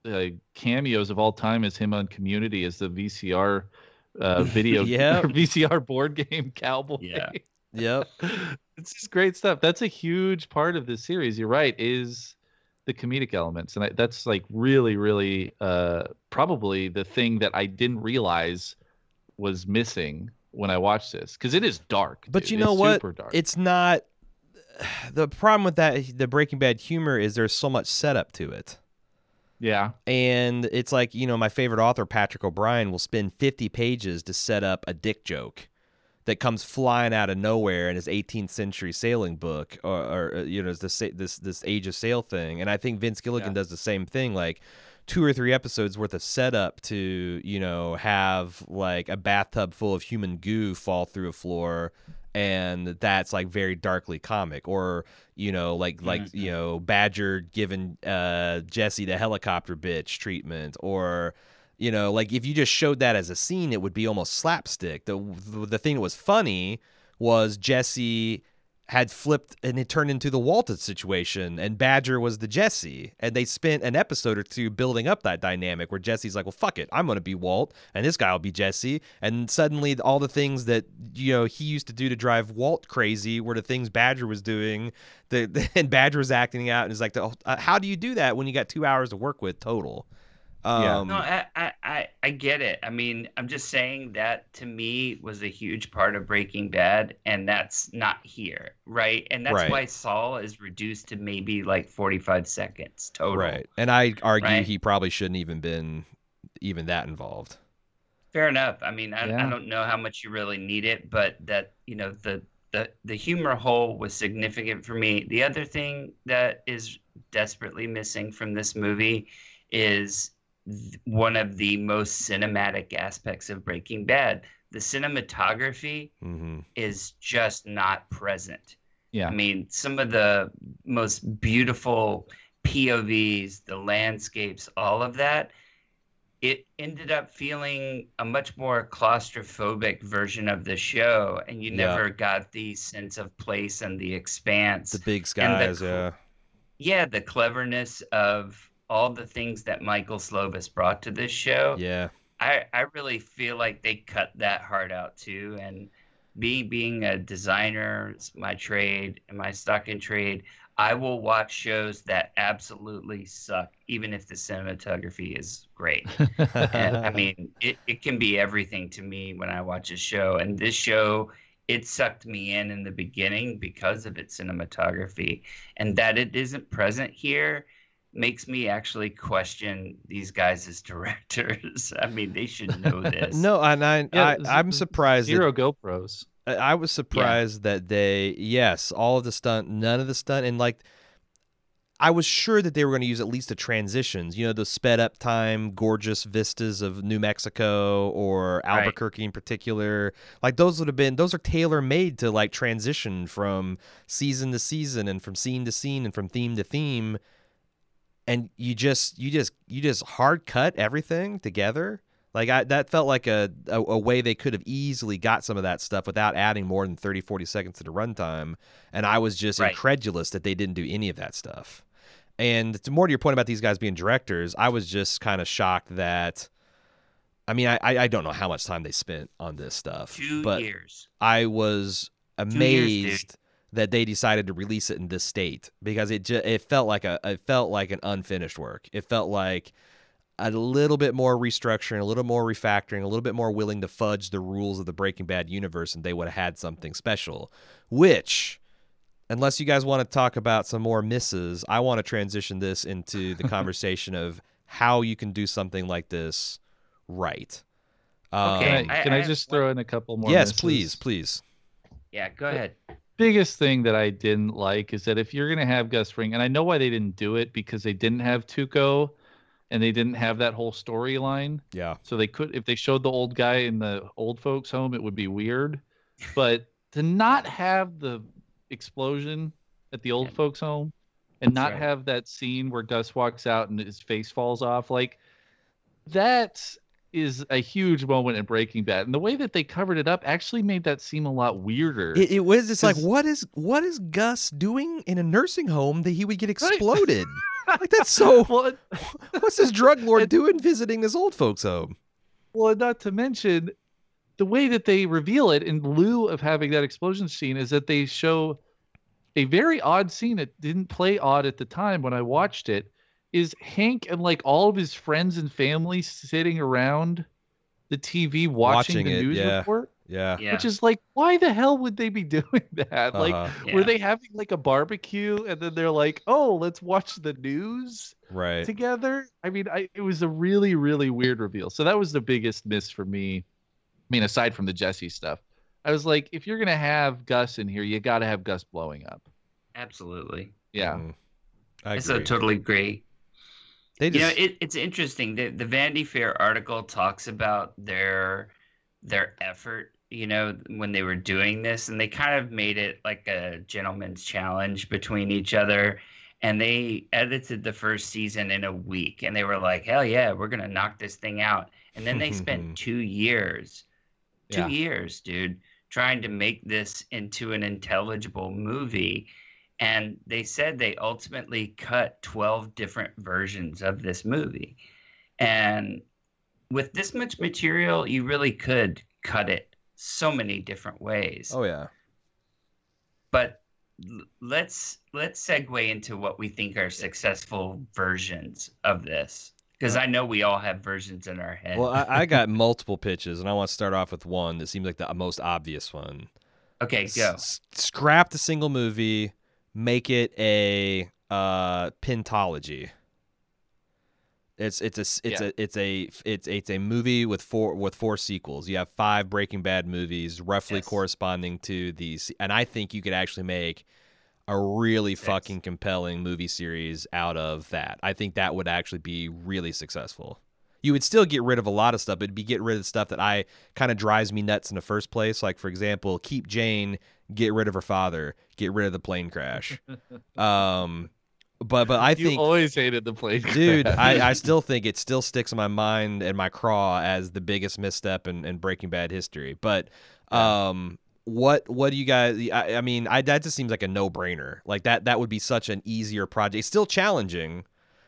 uh, cameos of all time is him on Community as the VCR uh, video Yeah. VCR board game cowboy. Yeah. yep. it's just great stuff. That's a huge part of this series. You're right. Is the comedic elements, and I, that's like really, really, uh, probably the thing that I didn't realize was missing when I watched this because it is dark. But dude. you know It's what? Super dark. It's not. The problem with that, the Breaking Bad humor, is there's so much setup to it. Yeah, And it's like, you know, my favorite author, Patrick O'Brian, will spend 50 pages to set up a dick joke that comes flying out of nowhere in his 18th century sailing book or, or uh, you know, this, this, this age of sail thing. And I think Vince Gilligan Yeah. does the same thing. Like, two or three episodes worth of setup to, you know, have like a bathtub full of human goo fall through a floor and that's like very darkly comic or you know like like Mhm. you know badger giving uh jesse the helicopter bitch treatment or you know like if you just showed that as a scene it would be almost slapstick the the, the thing that was funny was jesse had flipped and it turned into the Walton situation, and Badger was the Jesse. And they spent an episode or two building up that dynamic where Jesse's like, well, fuck it. I'm going to be Walt, and this guy will be Jesse. And suddenly, all the things that, you know, he used to do to drive Walt crazy were the things Badger was doing. The, and Badger was acting out, and it's like, the, uh, how do you do that when you got two hours to work with total? Yeah. Um, No, I, I, I, I get it. I mean, I'm just saying that to me was a huge part of Breaking Bad, and that's not here, right? And that's Right. why Saul is reduced to maybe like 45 seconds total. Right. And I argue Right. he probably shouldn't even been even that involved. Fair enough. I mean, I, Yeah. I don't know how much you really need it, but that you know the the the humor hole was significant for me. The other thing that is desperately missing from this movie is th- one of the most cinematic aspects of Breaking Bad. The cinematography hmm is just not present. yeah, I mean, some of the most beautiful POVs, the landscapes, all of that, it ended up feeling a much more claustrophobic version of the show. And you Yeah. never got the sense of place and the expanse. The big And the skies, yeah. yeah, the cleverness of all the things that Michael Slovis brought to this show. Yeah. I, I really feel like they cut that heart out too. And me being a designer, my trade and my stock in trade, I will watch shows that absolutely suck, even if the cinematography is great. and, I mean, it, it can be everything to me when I watch a show. And this show, it sucked me in in the beginning because of its cinematography. And that it isn't present here makes me actually question these guys as directors. I mean, they should know this. no, and I, Yeah, I I'm surprised. that- Zero GoPros. I I was surprised that they, yes, all of the stunt, none of the stunt, and like, I was sure that they were going to use at least the transitions, you know, the sped up time, gorgeous vistas of New Mexico or Right. Albuquerque in particular. Like, those would have been, those are tailor made to like transition from season to season and from scene to scene and from theme to theme. And you just, you just, you just hard cut everything together. Like I, that felt like a, a, a way they could have easily got some of that stuff without adding more than 30, 40 seconds to the runtime. And I was just Right. incredulous that they didn't do any of that stuff. And to more to your point about these guys being directors, I was just kind of shocked that. I mean, I, I don't know how much time they spent on this stuff, Two but years. I was years, amazed that they decided to release it in this state because it just it felt like a it felt like an unfinished work. It felt like a little bit more restructuring, a little more refactoring, a little bit more willing to fudge the rules of the Breaking Bad universe, and they would have had something special. Which, unless you guys want to talk about some more misses, I want to transition this into the conversation of how you can do something like this right. Um, Okay, Can I, I- can I I, just one- throw in a couple more? yes, misses? please, please. Yeah, go ahead. Biggest thing that I didn't like is that if you're gonna have Gus Fring, and I know why they didn't do it because they didn't have Tuco, and they didn't have that whole storyline. Yeah. So they could, if they showed the old guy in the old folks' home, it would be weird. But to not have the explosion at the old Yeah. folks' home, and not right. have that scene where Gus walks out and his face falls off, like that is a huge moment in Breaking Bad. And the way that they covered it up actually made that seem a lot weirder. It, it was. It's like what is what is Gus doing in a nursing home that he would get exploded? like that's so. well, it- What's this drug lord It- doing visiting this old folks home? Well, not to mention the way that they reveal it in lieu of having that explosion scene is that they show a very odd scene that didn't play odd at the time when I watched it. Is Hank and like all of his friends and family sitting around the TV watching, Watching the it, news yeah. report? Yeah. Which is like, why the hell would they be doing that? Like, Uh-huh. Yeah. were they having like a barbecue and then they're like, oh, let's watch the news? right. together. I mean, I, it was a really, really weird reveal. So that was the biggest miss for me. I mean, aside from the Jesse stuff, I was like, if you're gonna have Gus in here, you got to have Gus blowing up. Absolutely. Yeah, Mm. I It's agree. a totally great. They You know, it, it's interesting. The the Vanity Fair article talks about their their effort. You know, when they were doing this, and they kind of made it like a gentleman's challenge between each other. And they edited the first season in a week, and they were like, "Hell yeah, we're gonna knock this thing out." And then they spent two years, two Yeah. years, dude, trying to make this into an intelligible movie. And they said they ultimately cut 12 different versions of this movie. And with this much material, you really could cut it so many different ways. oh yeah. But let's let's segue into what we think are successful versions of this. Because I know we all have versions in our head. Well, I, I got multiple pitches, and I want to start off with one that seems like the most obvious one. okay, go. S- scrap the single movie, make it a uh, pentology. It's it's a it's Yeah. a it's a it's it's a movie with four with four sequels. You have five Breaking Bad movies, roughly Yes. corresponding to these, and I think you could actually make a really Yes. fucking compelling movie series out of that. I think that would actually be really successful. You would still get rid of a lot of stuff, it'd be get rid of the stuff that I kind of drives me nuts in the first place. Like for example, keep Jane, get rid of her father, get rid of the plane crash. um, but but I you think always hated the plane. dude crash. I, I still think it still sticks in my mind and my craw as the biggest misstep in, in breaking bad history but um what what do you guys i, I mean I, that just seems like a no-brainer like that that would be such an easier project it's still challenging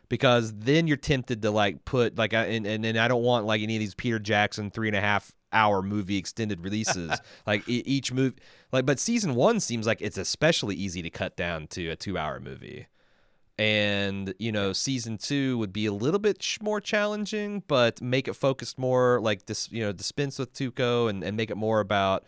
because then you're tempted to like put like and, and, and i don't want like any of these peter jackson three and a half hour movie extended releases like each movie like but season one seems like it's especially easy to cut down to a two hour movie and you know season two would be a little bit sh- more challenging but make it focused more like this you know dispense with tuco and, and make it more about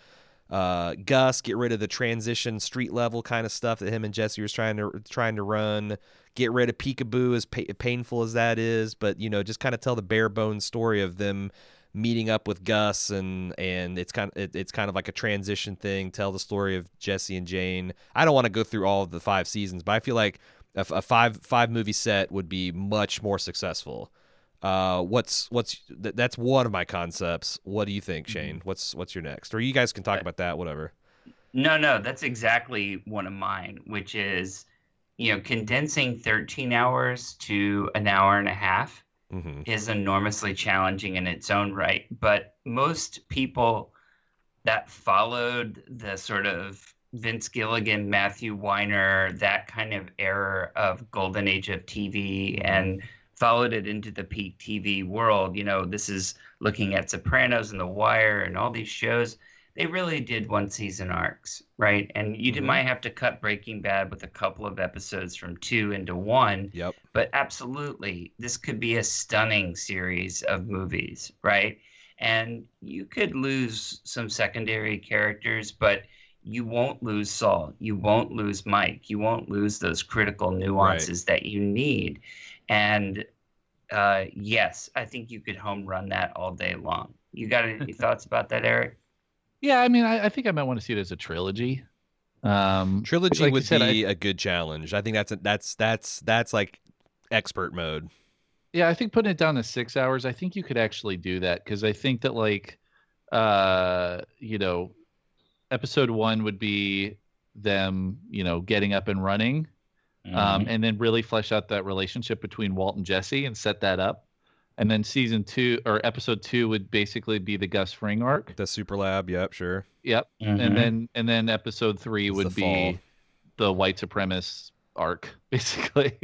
Uh, Gus, get rid of the transition street level kind of stuff that him and Jesse was trying to trying to run. Get rid of Peekaboo, as pa- painful as that is, but you know, just kind of tell the bare bones story of them meeting up with Gus and and it's kind of it, it's kind of like a transition thing. Tell the story of Jesse and Jane. I don't want to go through all of the five seasons, but I feel like a, a five five movie set would be much more successful. Uh, what's what's th- that's one of my concepts. What do you think, Shane? What's what's your next? Or you guys can talk about that, whatever. No, no, that's exactly one of mine, which is, you know, condensing 13 hours to an hour and a half hmm is enormously challenging in its own right. But most people that followed the sort of Vince Gilligan, Matthew Weiner, that kind of era of golden age of TV and followed it into the peak TV world. You know, this is looking at Sopranos and The Wire and all these shows. They really did one season arcs, right? And you Mhm. might have to cut Breaking Bad with a couple of episodes from two into one. Yep. but absolutely this could be a stunning series of movies right? And you could lose some secondary characters but you won't lose saul. You won't lose mike. You won't lose those critical nuances that you need. And uh, yes i think you could home run that all day long. You got any thoughts about that eric Yeah, I mean, I, I think I might want to see it as a trilogy. Um, Trilogy like would said, I- be a good challenge. I think that's a, that's that's that's like expert mode. Yeah, I think putting it down to six hours, I think you could actually do that because I think that like, uh, you know, episode one would be them, you know, getting up and running, um, Mhm. and then really flesh out that relationship between Walt and Jesse and set that up, and then season two or episode two would basically be the Gus Fring arc. The Super Lab. Yep. Sure. Yep, Mhm. and then and then episode three It's would the be fall. the white supremacist arc, basically,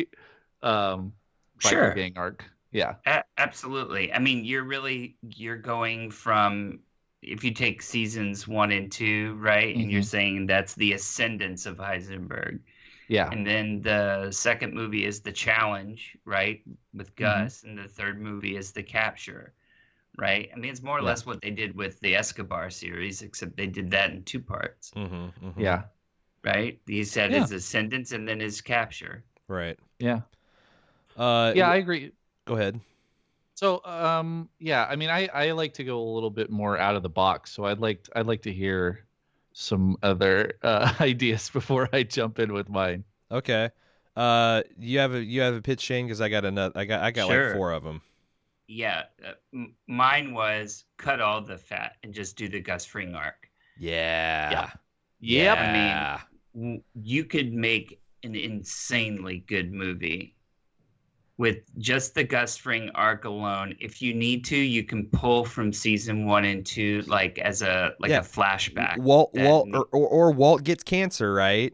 um, biker Sure. gang arc. Yeah. A- absolutely. I mean, you're really you're going from if you take seasons one and two, right, and you're Mhm. saying that's the ascendance of Heisenberg, Yeah. and then the second movie is the challenge, right, with Gus, and the third movie is the capture, right. I mean, it's more or Yeah. less what they did with the Escobar series, except they did that in two parts, Mm-hmm, Yeah. right. He said Yeah. his ascendance and then his capture. Right. Yeah. Uh. Yeah, I agree. Go ahead. So, um, yeah, I mean, I, I like to go a little bit more out of the box. So I'd like I'd like to hear some other uh, ideas before I jump in with mine. Okay. Uh. You have a you have a pitch, Shane, because I got another. I got I got like four of them. Yeah, uh, m- mine was cut all the fat and just do the Gus Fring arc. Yeah. Yep. Yep. I mean, Yeah. w- you could make an insanely good movie with just the Gus Fring arc alone. If you need to, you can pull from season one and two, like as a like Yeah. a flashback. Walt that Walt or, or, or Walt gets cancer, right?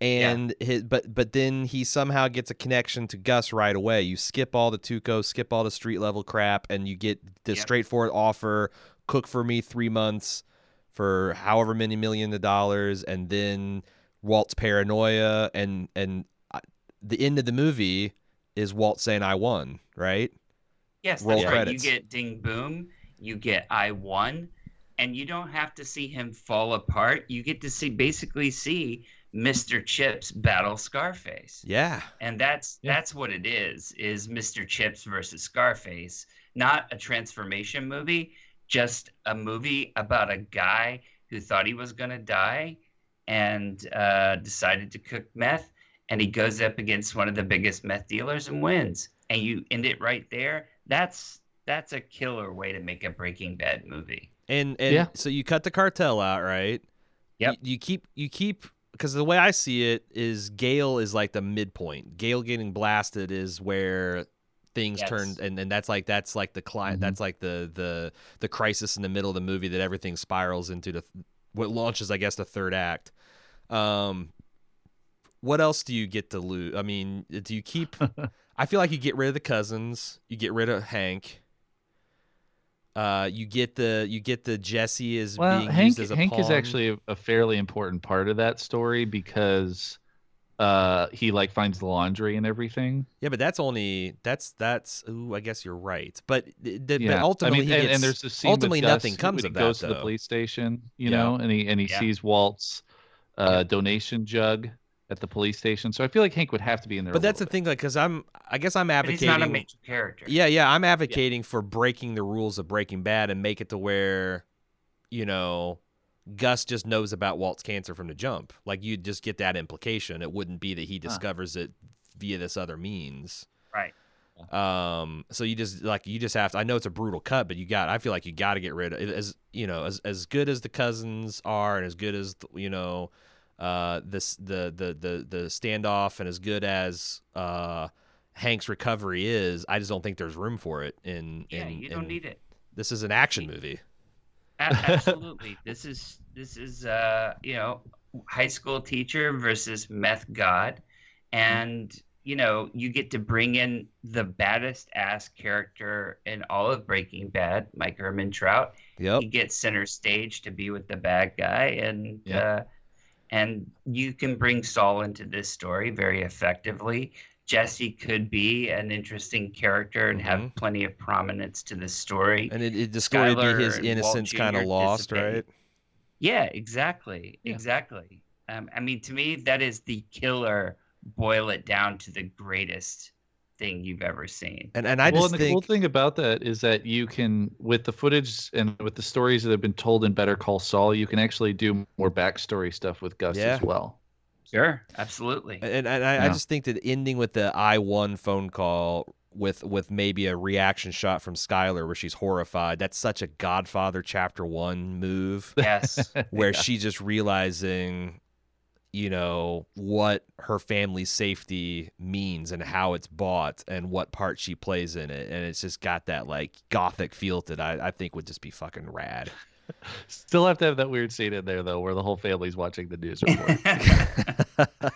And his but but then he somehow gets a connection to Gus right away. You skip all the Tuco, skip all the street level crap, and you get the Yep. straightforward offer: cook for me three months for however many million of dollars, and then Walt's paranoia, and and uh, the end of the movie is Walt saying, "I won," right? Yes, roll that's right. You get Ding Boom, you get I Won, and you don't have to see him fall apart. You get to see basically see Mr. Chips battle Scarface. Yeah. And that's Yeah. that's what it is, is Mr. Chips versus Scarface. Not a transformation movie, just a movie about a guy who thought he was gonna die and uh, decided to cook meth and he goes up against one of the biggest meth dealers and wins. And you end it right there. That's that's a killer way to make a Breaking Bad movie. And and Yeah. so you cut the cartel out, right? Yep. You, you keep you keep because the way I see it is Gale is like the midpoint. Gale getting blasted is where things Yes. turn and, and that's like that's like the client Mhm. that's like the the the crisis in the middle of the movie that everything spirals into the what launches I guess the third act. Um what else do you get to lose? I mean, do you keep I feel like you get rid of the cousins, you get rid of Hank. Uh, you get the you get the Jesse is Well, being Hank used as a Hank is actually a, a fairly important part of that story because, uh he like finds the laundry and everything. Yeah, but that's only that's that's. Ooh, I guess you're right. But th- th- Yeah, but ultimately, I mean, he and, gets, and there's a scene ultimately Gus nothing comes of he that, goes to the police station, you Yeah. know, and he and he Yeah. sees Walt's uh, donation jug at the police station. So I feel like Hank would have to be in there. But a that's the little thing, like, because I'm, I guess I'm But he's advocating. not a major character. Yeah, yeah, I'm advocating for breaking the rules of Breaking Bad and make it to where, you know, Gus just knows about Walt's cancer from the jump. Like you just get that implication. It wouldn't be that he discovers it via this other means. Right. Um. So you just like you just have to. I know it's a brutal cut, but you got. I feel like you got to get rid of as you know as as good as the cousins are and as good as you know, uh, this the the the the standoff and as good as uh. Hank's recovery is, I just don't think there's room for it in. Yeah, in, you don't in- need it. This is an action movie. Absolutely. this is this is uh you know high school teacher versus meth god, and you know you get to bring in the baddest ass character in all of Breaking Bad, Mike Ehrmantraut. Yep. He gets center stage to be with the bad guy, and Yep. uh, and you can bring Saul into this story very effectively. Jesse could be an interesting character and have Mhm. plenty of prominence to this story. And it, it the story would be his innocence kind of lost, dissipate. right? Yeah, exactly. Yeah. Exactly. Um, I mean, to me, that is the killer. Boil it down to the greatest thing you've ever seen. And and I well, just and the cool thing about that is that you can, with the footage and with the stories that have been told in Better Call Saul, you can actually do more backstory stuff with Gus Yeah. as well. Sure, absolutely. and, and I, I just think that ending with the I won phone call with with maybe a reaction shot from Skyler where she's horrified. That's such a Godfather chapter one move Yes. where Yeah. she's just realizing you know what her family's safety means and how it's bought and what part she plays in it and it's just got that like gothic feel to it I, I think would just be fucking rad Still have to have that weird scene in there though, where the whole family's watching the news report.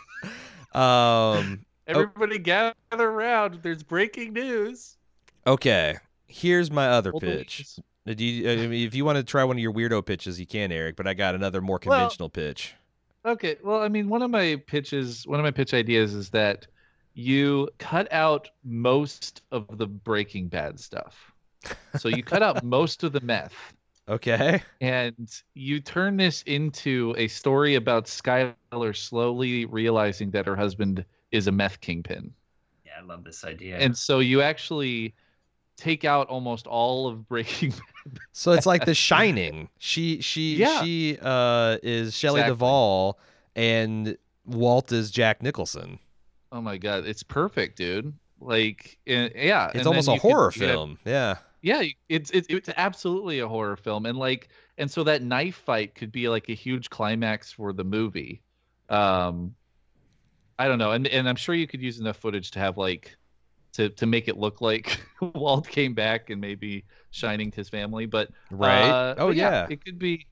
um Everybody gather around. There's breaking news. okay here's my other Hold pitch. Do you, I mean, if you want to try one of your weirdo pitches, you can, Eric. But I got another more Well- conventional pitch. Okay. Well, I mean, one of my pitches, one of my pitch ideas is that you cut out most of the Breaking Bad stuff. So you cut out most of the meth Okay. and you turn this into a story about Skyler slowly realizing that her husband is a meth kingpin. yeah, I love this idea. And so you actually take out almost all of Breaking So it's like The Shining. She she Yeah. she uh is Shelley Exactly. Duvall, and Walt is Jack Nicholson. Oh my god, it's perfect, dude. Like, eh, yeah, It's and almost a horror you could have- film. Yeah. yeah, it's it's it's absolutely a horror film, and like, and so that knife fight could be like a huge climax for the movie. Um, I don't know, and and I'm sure you could use enough footage to have like, to to make it look like Walt came back and maybe shining to his family, but Right. uh, oh but yeah. it could be.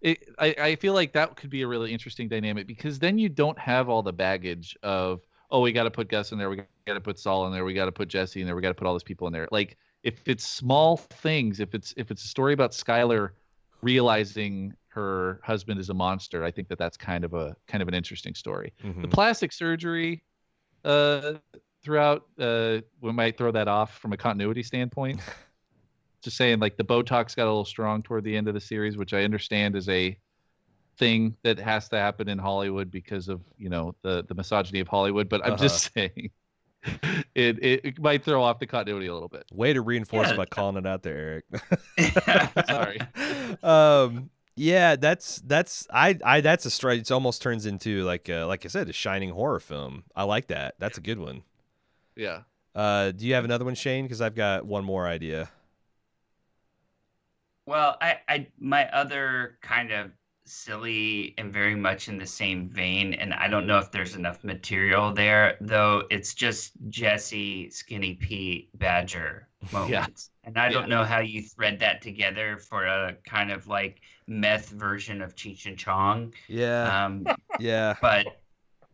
It, I, I feel like that could be a really interesting dynamic because then you don't have all the baggage of oh we got to put Gus in there we got to put Saul in there we got to put Jesse in there we got to put all these people in there like if it's small things if it's if it's a story about Skyler realizing her husband is a monster I think that that's kind of a kind of an interesting story the Mhm. plastic surgery uh throughout uh we might throw that off from a continuity standpoint just saying like the botox got a little strong toward the end of the series which i understand is a thing that has to happen in hollywood because of you know the the misogyny of hollywood but i'm just saying it, it it might throw off the continuity a little bit Way to reinforce Yeah. by calling it out there, Eric. Sorry. um. Yeah, that's that's I I that's a straight. It almost turns into like uh, like I said, a shining horror film. I like that. That's a good one. Yeah Uh, do you have another one, Shane? Because I've got one more idea. Well, I, I my other kind of silly and very much in the same vein, and I don't know if there's enough material there, though it's just Jesse, Skinny Pete, Badger moments. And I don't know how you thread that together for a kind of like meth version of Cheech and Chong. Yeah, Um, yeah. but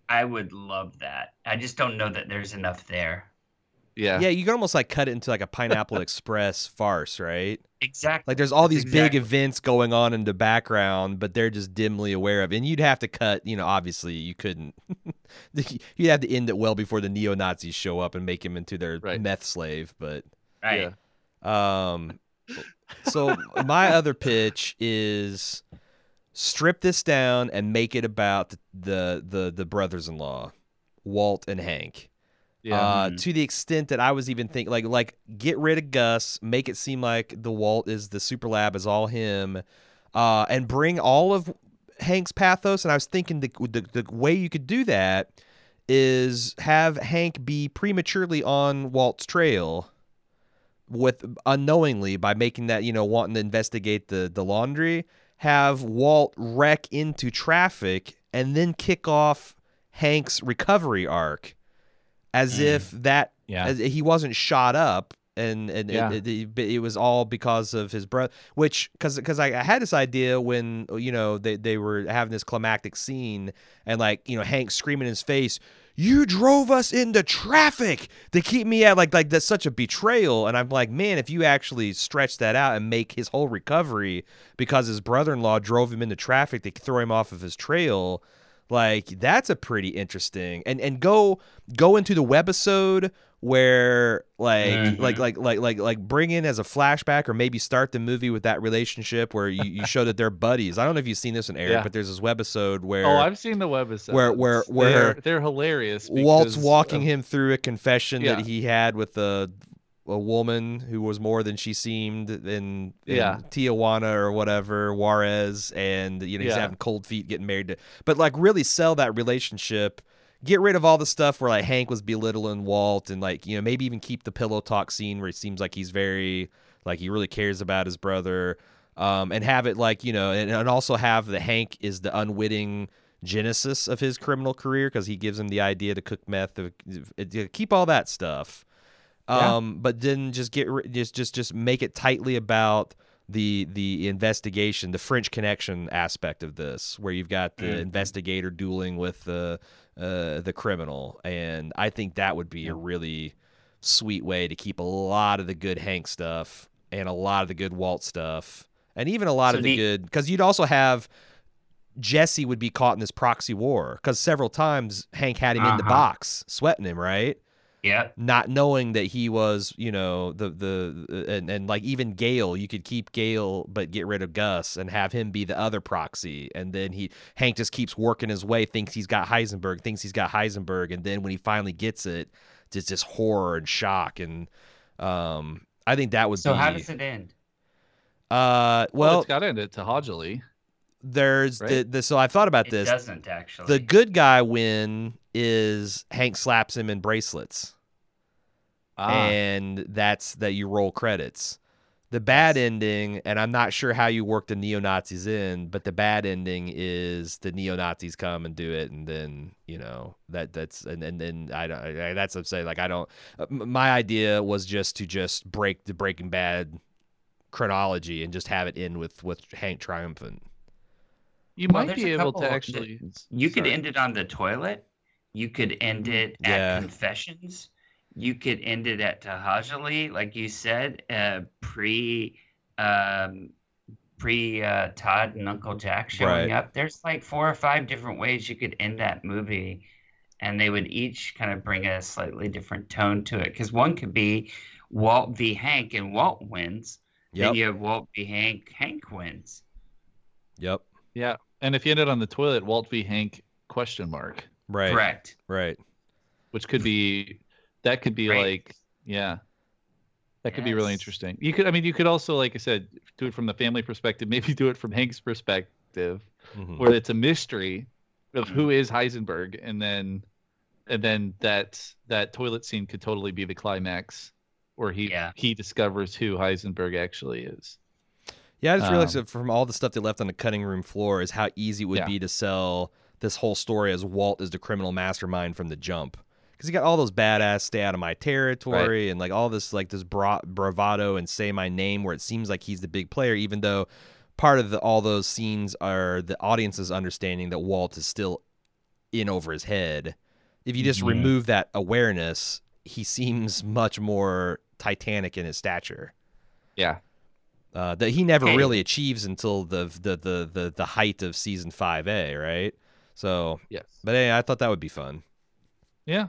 I would love that. I just don't know that there's enough there. yeah Yeah, you can almost like cut it into like a Pineapple Express farce, right? Exactly. Like there's all these exactly- big events going on in the background, but they're just dimly aware of. it. And you'd have to cut, you know, obviously you couldn't. you'd have to end it well before the neo Nazis show up and make him into their Right. meth slave. But Right. Yeah. um, so my other pitch is strip this down and make it about the the the, the brothers-in-law, Walt and Hank. Yeah. Uh, Mhm. to the extent that I was even thinking, like, like get rid of Gus, make it seem like the Walt is the super lab is all him, uh, and bring all of Hank's pathos. And I was thinking the, the the way you could do that is have Hank be prematurely on Walt's trail with unknowingly by making that you know wanting to investigate the the laundry have Walt wreck into traffic and then kick off Hank's recovery arc as Mm. if that yeah. as he wasn't shot up and and Yeah. it, it, it, was all because of his brother which because because I, I had this idea when you know they, they were having this climactic scene and like you know hank screaming in his face you drove us into traffic to keep me at like like that's such a betrayal. And i'm like man if you actually stretch that out and make his whole recovery because his brother-in-law drove him into traffic to throw him off of his trail like that's a pretty interesting and and go go into the webisode where like Mhm. like like like like like bring in as a flashback or maybe start the movie with that relationship where you, you show that they're buddies. I don't know if you've seen this in Eric, Yeah. but there's this webisode where oh, I've seen the webisode. where- where- where they're, they're hilarious. Walt's walking of- him through a confession Yeah. that he had with a a woman who was more than she seemed in, in Yeah. Tijuana or whatever Juarez, and you know he's Yeah. having cold feet getting married to, but like really sell that relationship. Get rid of all the stuff where like Hank was belittling Walt, and like you know maybe even keep the pillow talk scene where it seems like he's very like he really cares about his brother, um, and have it like you know, and, and also have the Hank is the unwitting genesis of his criminal career because he gives him the idea to cook meth. uh, uh, Keep all that stuff, Yeah. um, but then just get just just just make it tightly about the the investigation, the French Connection aspect of this, where you've got the Mhm. investigator dueling with the uh, the criminal, and I think that would be a really sweet way to keep a lot of the good Hank stuff and a lot of the good Walt stuff, and even a lot So of the the- good because you'd also have Jesse would be caught in this proxy war because several times Hank had him in the Uh-huh. box, sweating him, right? Yeah. Not knowing that he was, you know, the the and, and like even Gale, you could keep Gale but get rid of Gus and have him be the other proxy, and then he Hank just keeps working his way, thinks he's got Heisenberg, thinks he's got Heisenberg, and then when he finally gets it, just just horror and shock, and um, I think that would So be. how does it end? Uh, Well, well, it's got to end it to To'hajiilee. there's the, right? the so I thought about It this. doesn't actually. The good guy win is Hank slaps him in bracelets, Ah, and that's that you roll credits. The bad ending, and I'm not sure how you work the neo Nazis in, but the bad ending is the neo Nazis come and do it, and then you know that that's and and then I don't I, that's what I'm saying. Like I don't. uh, My idea was just to just break the Breaking Bad chronology and just have it end with with Hank triumphant. you Well, might there's be able to that- actually. You could end it on the toilet. You could end it Yeah. at confessions. You could end it at To'hajiilee, like you said, uh, pre um, pre uh, Todd and Uncle Jack showing Right. up. There's like four or five different ways you could end that movie, and they would each kind of bring a slightly different tone to it. Because one could be Walt v. Hank, and Walt wins. Then you have Walt v. Hank, Hank wins. Yep. Yeah, and if you ended on the toilet, Walt v. Hank question mark, Right. Correct. Right. which could be that could be Right. like yeah, that could be really interesting. You could, I mean, you could also, like I said, do it from the family perspective. Maybe do it from Hank's perspective, Mhm. where it's a mystery of who is Heisenberg, and then and then that that toilet scene could totally be the climax, where he Yeah. he discovers who Heisenberg actually is. Yeah, I just realized Um, that from all the stuff they left on the cutting room floor is how easy it would Yeah. be to sell this whole story as Walt is the criminal mastermind from the jump. Because he got all those badass stay out of my territory and like all this like this bra- bravado and say my name where it seems like he's the big player, even though part of the, all those scenes are the audience's understanding that Walt is still in over his head. If you just Mhm. remove that awareness, he seems much more titanic in his stature. Yeah, uh, that he never Hey. really achieves until the the the the, the height of season five A, right? So, Yes. but hey, I thought that would be fun. Yeah.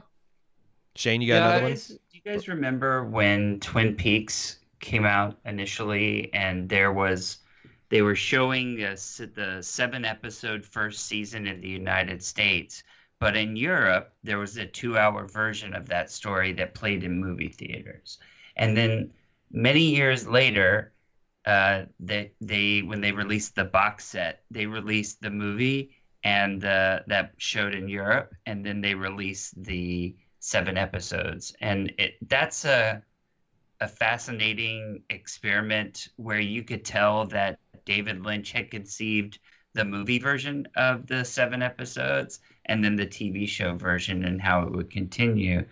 Shane, you got Yeah, another Do one? you guys- do you guys remember when Twin Peaks came out initially, and there was they were showing the seven episode first season in the United States, but in Europe there was a two hour version of that story that played in movie theaters, and then many years later. Uh, they they when they released the box set, they released the movie and uh, that showed in Europe, and then they released the seven episodes, and it that's a a fascinating experiment where you could tell that David Lynch had conceived the movie version of the seven episodes and then the TV show version and how it would continue.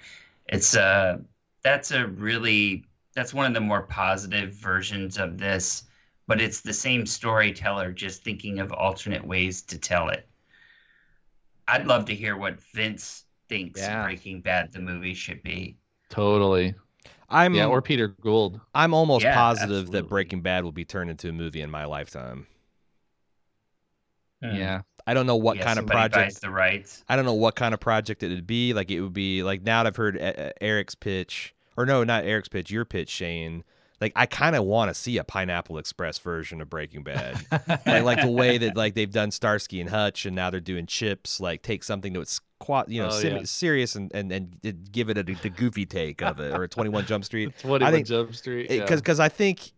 It's a that's a really that's one of the more positive versions of this, but it's the same storyteller just thinking of alternate ways to tell it. I'd love to hear what Vince thinks Yeah. Breaking Bad the movie should be. Totally. I'm yeah, or Peter Gould. I'm almost Yeah, positive that. Breaking Bad will be turned into a movie in my lifetime. Hmm. Yeah. I don't know what Yeah, kind of project. buys the rights. I don't know what kind of project it would be. Like it would be like now that I've heard Eric's pitch, or no, not Eric's pitch, your pitch, Shane. Like I kind of want to see a Pineapple Express version of Breaking Bad. like, like the way that like they've done Starsky and Hutch, and now they're doing Chips. Like take something to its quite you know Oh, sim- yeah. serious and, and and give it a, the goofy take of it, or a Twenty One Jump Street. 21 Jump Street. because yeah. because I think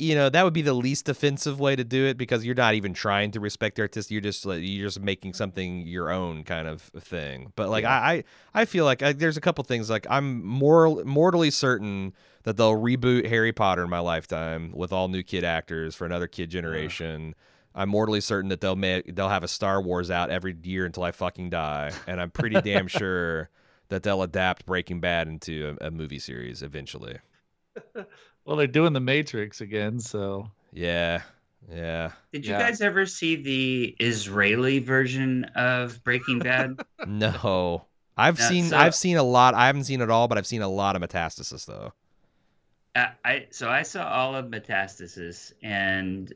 you know that would be the least offensive way to do it because you're not even trying to respect the artist. You're just like you're just making something your own kind of thing. But like Yeah. I, I I feel like I, there's a couple things like I'm moral, mortally certain that they'll reboot Harry Potter in my lifetime with all new kid actors for another kid uh-huh. generation. I'm mortally certain that they'll make they'll have a Star Wars out every year until I fucking die, and I'm pretty damn sure that they'll adapt Breaking Bad into a, a movie series eventually. Well, they're doing the Matrix again, so Yeah, yeah. Did you Yeah. guys ever see the Israeli version of Breaking Bad? No, I've Yeah, seen so- I've seen a lot. I haven't seen it all, but I've seen a lot of Metastasis though. I, I so I saw all of Metastasis and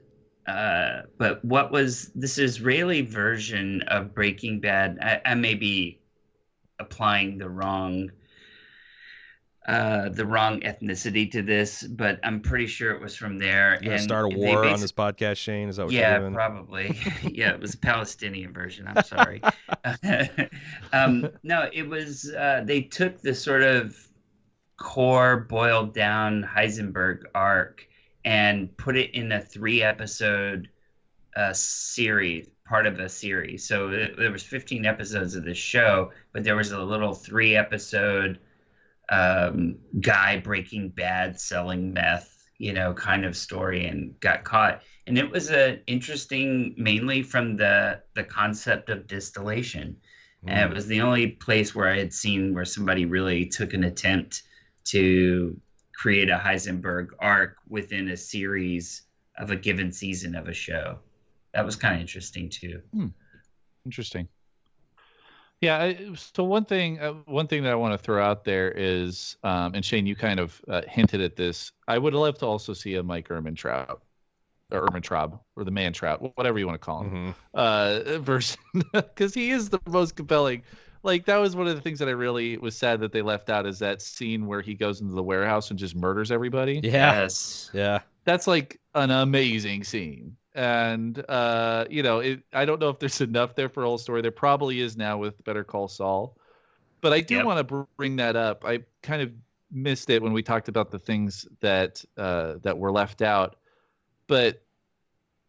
uh but what was this Israeli version of Breaking Bad? I, I may be applying the wrong uh the wrong ethnicity to this, but I'm pretty sure it was from there. And start a war on this podcast, Shane? Is that what yeah, you're doing? probably. yeah, it was a Palestinian version. I'm sorry. um, no, it was. Uh, they took the sort of core, boiled down Heisenberg arc and put it in a three episode uh, series, part of a series. So it, there was 15 episodes of this show, but there was a little three episode um, guy breaking bad, selling meth, you know, kind of story, and got caught. And it was a interesting, mainly from the the concept of distillation. And Mm. it was the only place where I had seen where somebody really took an attempt to create a Heisenberg arc within a series of a given season of a show. That was kind of interesting too. interesting. Yeah. I, so one thing, uh, one thing that I want to throw out there is, um, and Shane, you kind of uh, hinted at this. I would love to also see a Mike Ehrmantraut, or Ehrmantraub, or the Man Trout, whatever you want to call him. Mhm. uh version because he is the most compelling like that was one of the things that i really was sad that they left out is that scene where he goes into the warehouse and just murders everybody Yeah, Yes. yeah. that's like an amazing scene and uh you know it i don't know if there's enough there for a whole story there probably is now with better call saul but i do Yep. want to bring that up i kind of missed it when we talked about the things that uh that were left out but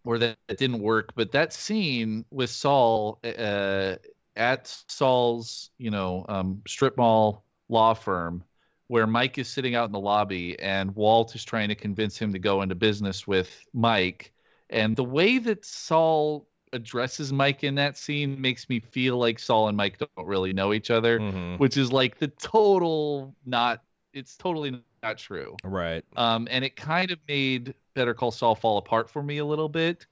or that it didn't work but that scene with saul uh at saul's you know um strip mall law firm where Mike is sitting out in the lobby and Walt is trying to convince him to go into business with Mike. And the way that Saul addresses Mike in that scene makes me feel like Saul and Mike don't really know each other, Mhm. which is like the total not it's totally not true. Right. Um, and it kind of made Better Call Saul fall apart for me a little bit.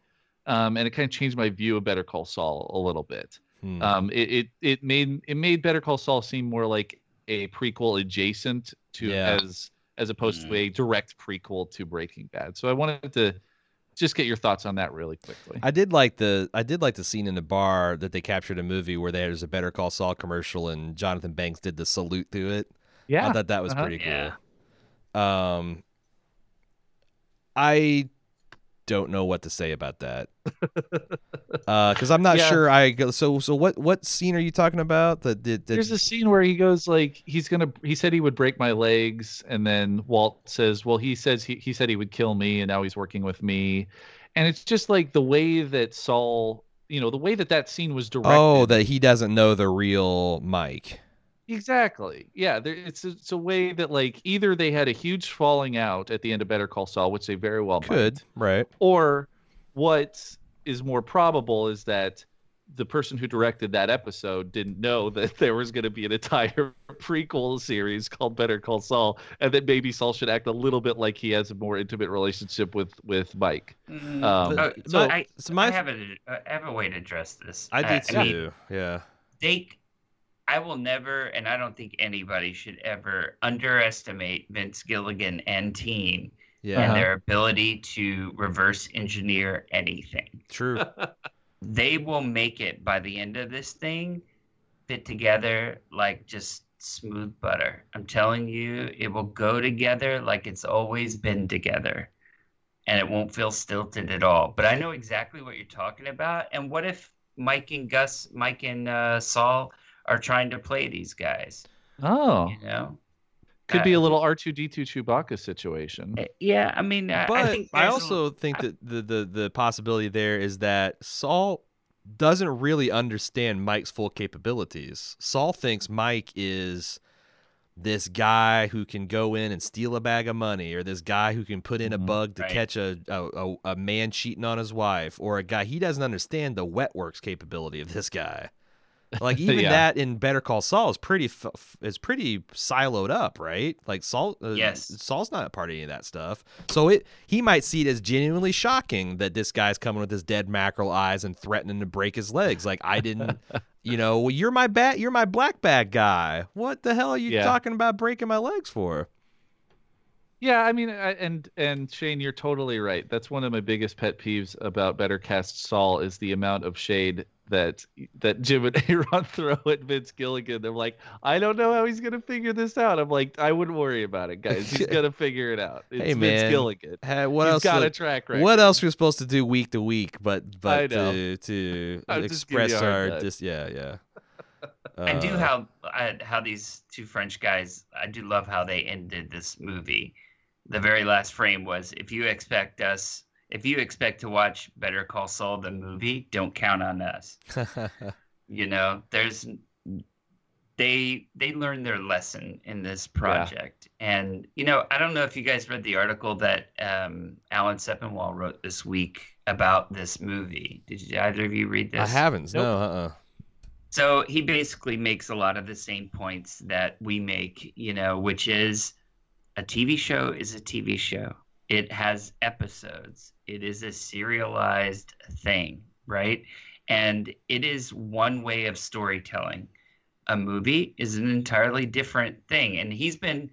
Um, and it kind of changed my view of Better Call Saul a little bit. Hmm. Um, it, it it made it made Better Call Saul seem more like a prequel adjacent to Yeah. as as opposed to Mm. a direct prequel to Breaking Bad. So I wanted to just get your thoughts on that really quickly. I did like the I did like the scene in the bar that they captured a movie where there's a Better Call Saul commercial and Jonathan Banks did the salute to it. yeah, I thought that was uh-huh. pretty Yeah. cool. Um, I don't know what to say about that uh, because I'm not Yeah. sure. I go so so. What what scene are you talking about? The, the, the There's a scene where he goes like he's gonna. He said he would break my legs, and then Walt says, "Well, he says he he said he would kill me, and now he's working with me." And it's just like the way that Saul, you know, the way that that scene was directed. oh that he doesn't know the real Mike. Exactly. Yeah, there, it's it's a way that like either they had a huge falling out at the end of Better Call Saul, which they very well Could might, right? or what is more probable is that the person who directed that episode didn't know that there was going to be an entire prequel series called Better Call Saul, and that maybe Saul should act a little bit like he has a more intimate relationship with with Mike. Mm, Um, uh, so- but I, so my I have a I have a way to address this. I Uh, do too. mean, yeah. they I will never and I don't think anybody should ever underestimate Vince Gilligan and team Yeah. and Uh-huh. their ability to reverse engineer anything. True. They will make it by the end of this thing fit together like just smooth butter. I'm telling you, it will go together like it's always been together. And it won't feel stilted at all. But I know exactly what you're talking about. And what if Mike and Gus, Mike and uh, Saul are trying to play these guys? Oh, You know? could be Uh, a little R two D two Chewbacca situation. Uh, Yeah, I mean, I, But I I, think there's a- also think that the, the the possibility there is that Saul doesn't really understand Mike's full capabilities. Saul thinks Mike is this guy who can go in and steal a bag of money, or this guy who can put in a Mhm. bug to Right. catch a, a a a man cheating on his wife, or a guy he doesn't understand the wet works capability of this guy. Like even Yeah. that in Better Call Saul is pretty f- f- is pretty siloed up, right? Like Saul, uh, Yes. Saul's not a part of any of that stuff. So it he might see it as genuinely shocking that this guy's coming with his dead mackerel eyes and threatening to break his legs. Like I didn't, you know, well, you're my bat, you're my black bag guy. What the hell are you Yeah. talking about breaking my legs for? Yeah, I mean, I, and and Shane, you're totally right. That's one of my biggest pet peeves about Better Cast Saul is the amount of shade that that Jim and Aaron throw at Vince Gilligan. They're like, I don't know how he's gonna figure this out. I'm like, I wouldn't worry about it, guys. He's gonna figure it out. It's Hey, Vince man, Gilligan. Hey, what He's else? got would- a track record. what else we're supposed to do week to week, but but to to I'm just giving express you a hard our dis, yeah yeah. I do Uh, how I, how these two French guys. I do love how they ended this movie. The very last frame was, "If you expect us, if you expect to watch Better Call Saul the movie, don't count on us." You know, there's they they learned their lesson in this project, and you know, I don't know if you guys read the article that um, Alan Sepinwall wrote this week about this movie. Did you, either of you read this? I haven't. Nope. No, uh-uh. So he basically makes a lot of the same points that we make, you know, which is a TV show is a TV show. It has episodes. It is a serialized thing, right? And it is one way of storytelling. A movie is an entirely different thing. And he's been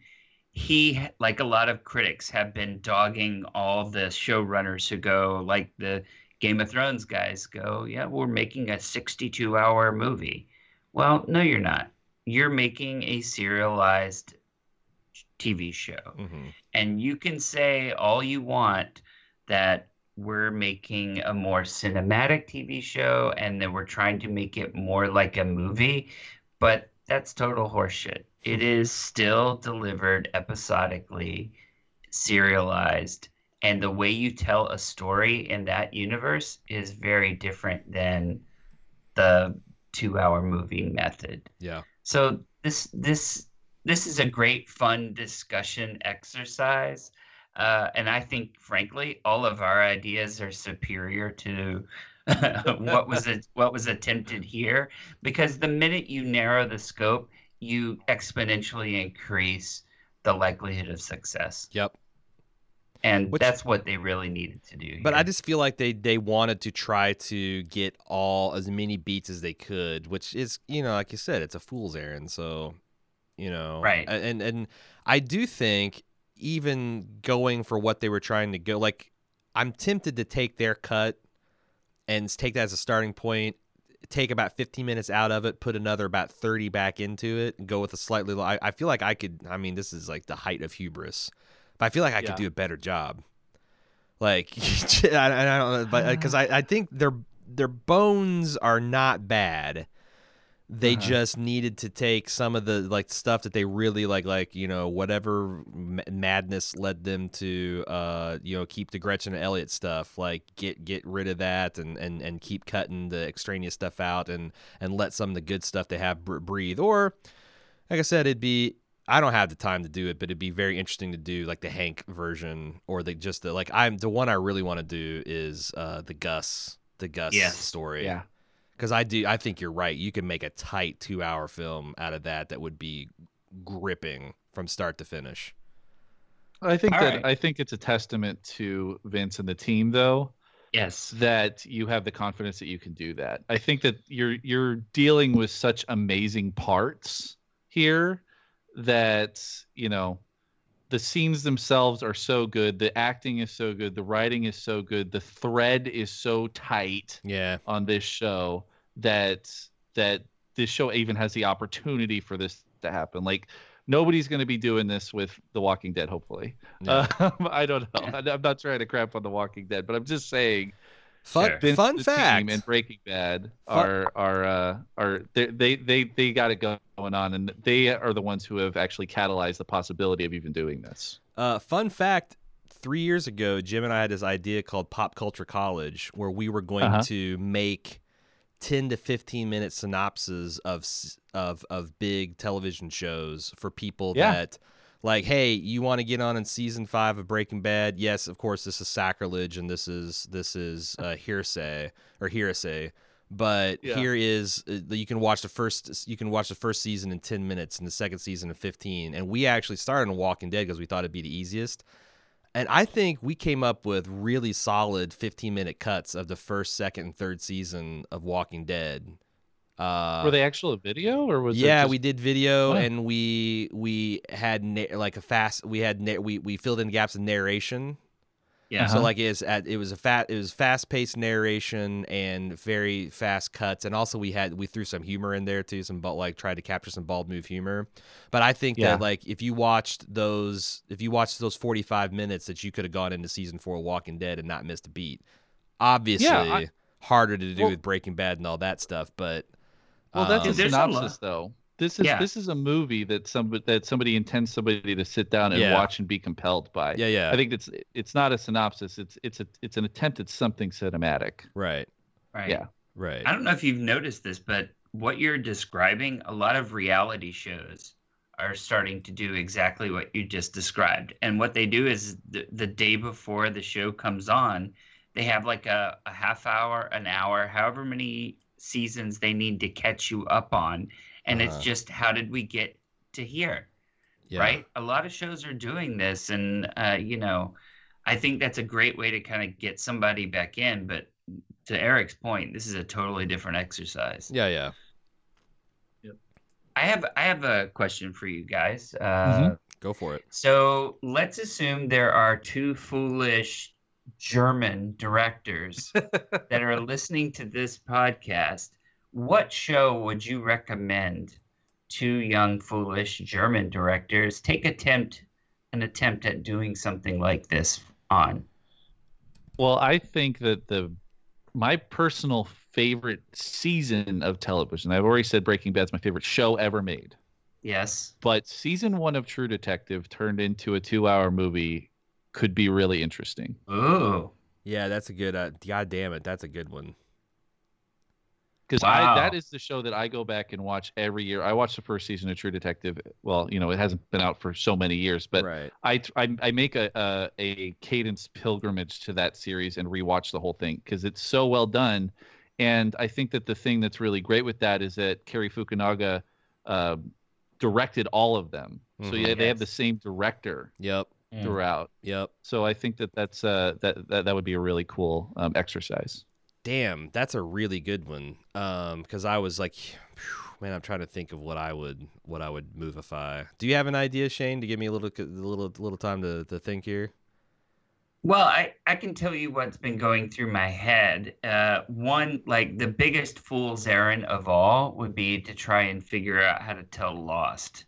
he like a lot of critics have been dogging all the showrunners who go like the Game of Thrones guys go, yeah, we're making a 62 hour movie. Well, no, you're not. You're making a serialized TV show. hmm And you can say all you want that we're making a more cinematic TV show and that we're trying to make it more like a movie, but that's total horseshit. It is still delivered episodically, serialized, and the way you tell a story in that universe is very different than the two-hour movie method. Yeah. So this this this is a great fun discussion exercise. Uh, and I think, frankly, all of our ideas are superior to what was it, what was attempted here. Because the minute you narrow the scope, you exponentially increase the likelihood of success, Yep. and Which- that's what they really needed to do. But. I just feel like they they wanted to try to get all as many beats as they could, which is you know like you said, it's a fool's errand. So, you know, Right. And and I do think even going for what they were trying to go like I'm tempted to take their cut and take that as a starting point take about 15 minutes out of it, put another about 30 back into it, and go with a slightly. I, I feel like I could. I mean, this is like the height of hubris, but I feel like I Yeah. could do a better job. Like, I, I don't know, but uh, because ah. I, I think their their bones are not bad. They Uh-huh. just needed to take some of the like stuff that they really like, like you know whatever m- madness led them to, uh, you know, keep the Gretchen and Elliott stuff. Like get get rid of that and and and keep cutting the extraneous stuff out and and let some of the good stuff they have br- breathe. Or, like I said, it'd be I don't have the time to do it, but it'd be very interesting to do like the Hank version or the just the like I'm the one I really want to do is uh the Gus the Gus Yes. story Yeah. Because I do I think you're right. You can make a tight two hour film out of that that would be gripping from start to finish. I think All that right. I think it's a testament to Vince and the team though Yes. that you have the confidence that you can do that. I think that you're you're dealing with such amazing parts here that, you know, the scenes themselves are so good, the acting is so good, the writing is so good, the thread is so tight Yeah, on this show that that this show even has the opportunity for this to happen. Like nobody's going to be doing this with The Walking Dead, hopefully. Yeah. Um, I don't know. I'm not trying to crap on The Walking Dead, but I'm just saying. Fun Sure. Fun the fact. team and Breaking Bad Fun- are are uh, are they they they, they got it going on, and they are the ones who have actually catalyzed the possibility of even doing this. Uh, fun fact: three years ago, Jim and I had this idea called Pop Culture College, where we were going Uh-huh. to make ten to fifteen minute synopses of of of big television shows for people Yeah. that. Like, hey, you want to get on in season five of Breaking Bad? Yes, of course. This is sacrilege, and this is this is uh, hearsay or hearsay. But Yeah. here is uh, you can watch the first you can watch the first season in ten minutes and the second season in fifteen. And we actually started on Walking Dead because we thought it'd be the easiest. And I think we came up with really solid fifteen minute cuts of the first, second, and third season of Walking Dead. Uh, Were they actual video or was it yeah, just- we did video Wow. and we we had na- like a fast we had na- we we filled in gaps in narration. Yeah. So Uh-huh. like it's at it was a fat it was fast paced narration and very fast cuts and also we had we threw some humor in there too some but like tried to capture some bald move humor. But I think Yeah. that like if you watched those if you watched those 45 minutes that you could have gone into season 4 of Walking Dead and not missed a beat. Obviously I- harder to do Well- with Breaking Bad and all that stuff, but Well, that's um, a There's a lot- synopsis, though. This is Yeah. this is a movie that somebody that somebody intends somebody to sit down and Yeah. watch and be compelled by. yeah, yeah. I think it's it's not a synopsis. It's it's a it's an attempt at something cinematic. right. Right. Yeah. Right. I don't know if you've noticed this, but what you're describing, a lot of reality shows are starting to do exactly what you just described. And what they do is the, the day before the show comes on, they have like a, a half hour, an hour, however many seasons they need to catch you up on. And Uh-huh. it's just how did we get to here? Yeah. right? A lot of shows are doing this, and uh, you know, I think that's a great way to kind of get somebody back in. But to Eric's point, this is a totally different exercise. Yeah, yeah. I have I have a question for you guys. Uh, Mhm. Go for it. So let's assume there are two foolish German directors that are listening to this podcast. What show would you recommend to young foolish German directors take attempt an attempt at doing something like this on? Well, I think that the my personal favorite season of television. I've already said Breaking Bad's my favorite show ever made. Yes. But season one of True Detective turned into a two-hour movie could be really interesting. Oh, Yeah, that's a good. Uh, God damn it, that's a good one. because Wow. I that is the show that I go back and watch every year. I watched the first season of True Detective. Well, you know, it hasn't been out for so many years, but right. I, I I make a, a a cadence pilgrimage to that series and rewatch the whole thing because it's so well done. And I think that the thing that's really great with that is that Cary Fukunaga uh, directed all of them. So Mhm. yeah, they have the same director Yep. Mm. throughout. Yep. So I think that that's uh that that, that would be a really cool um, exercise. Damn, that's a really good one. Um, because I was like, man, I'm trying to think of what I would what I would movify. Do you have an idea, Shane, to give me a little a little little time to, to think here? Well, I, I can tell you what's been going through my head. Uh, one, like the biggest fool's errand of all would be to try and figure out how to tell Lost.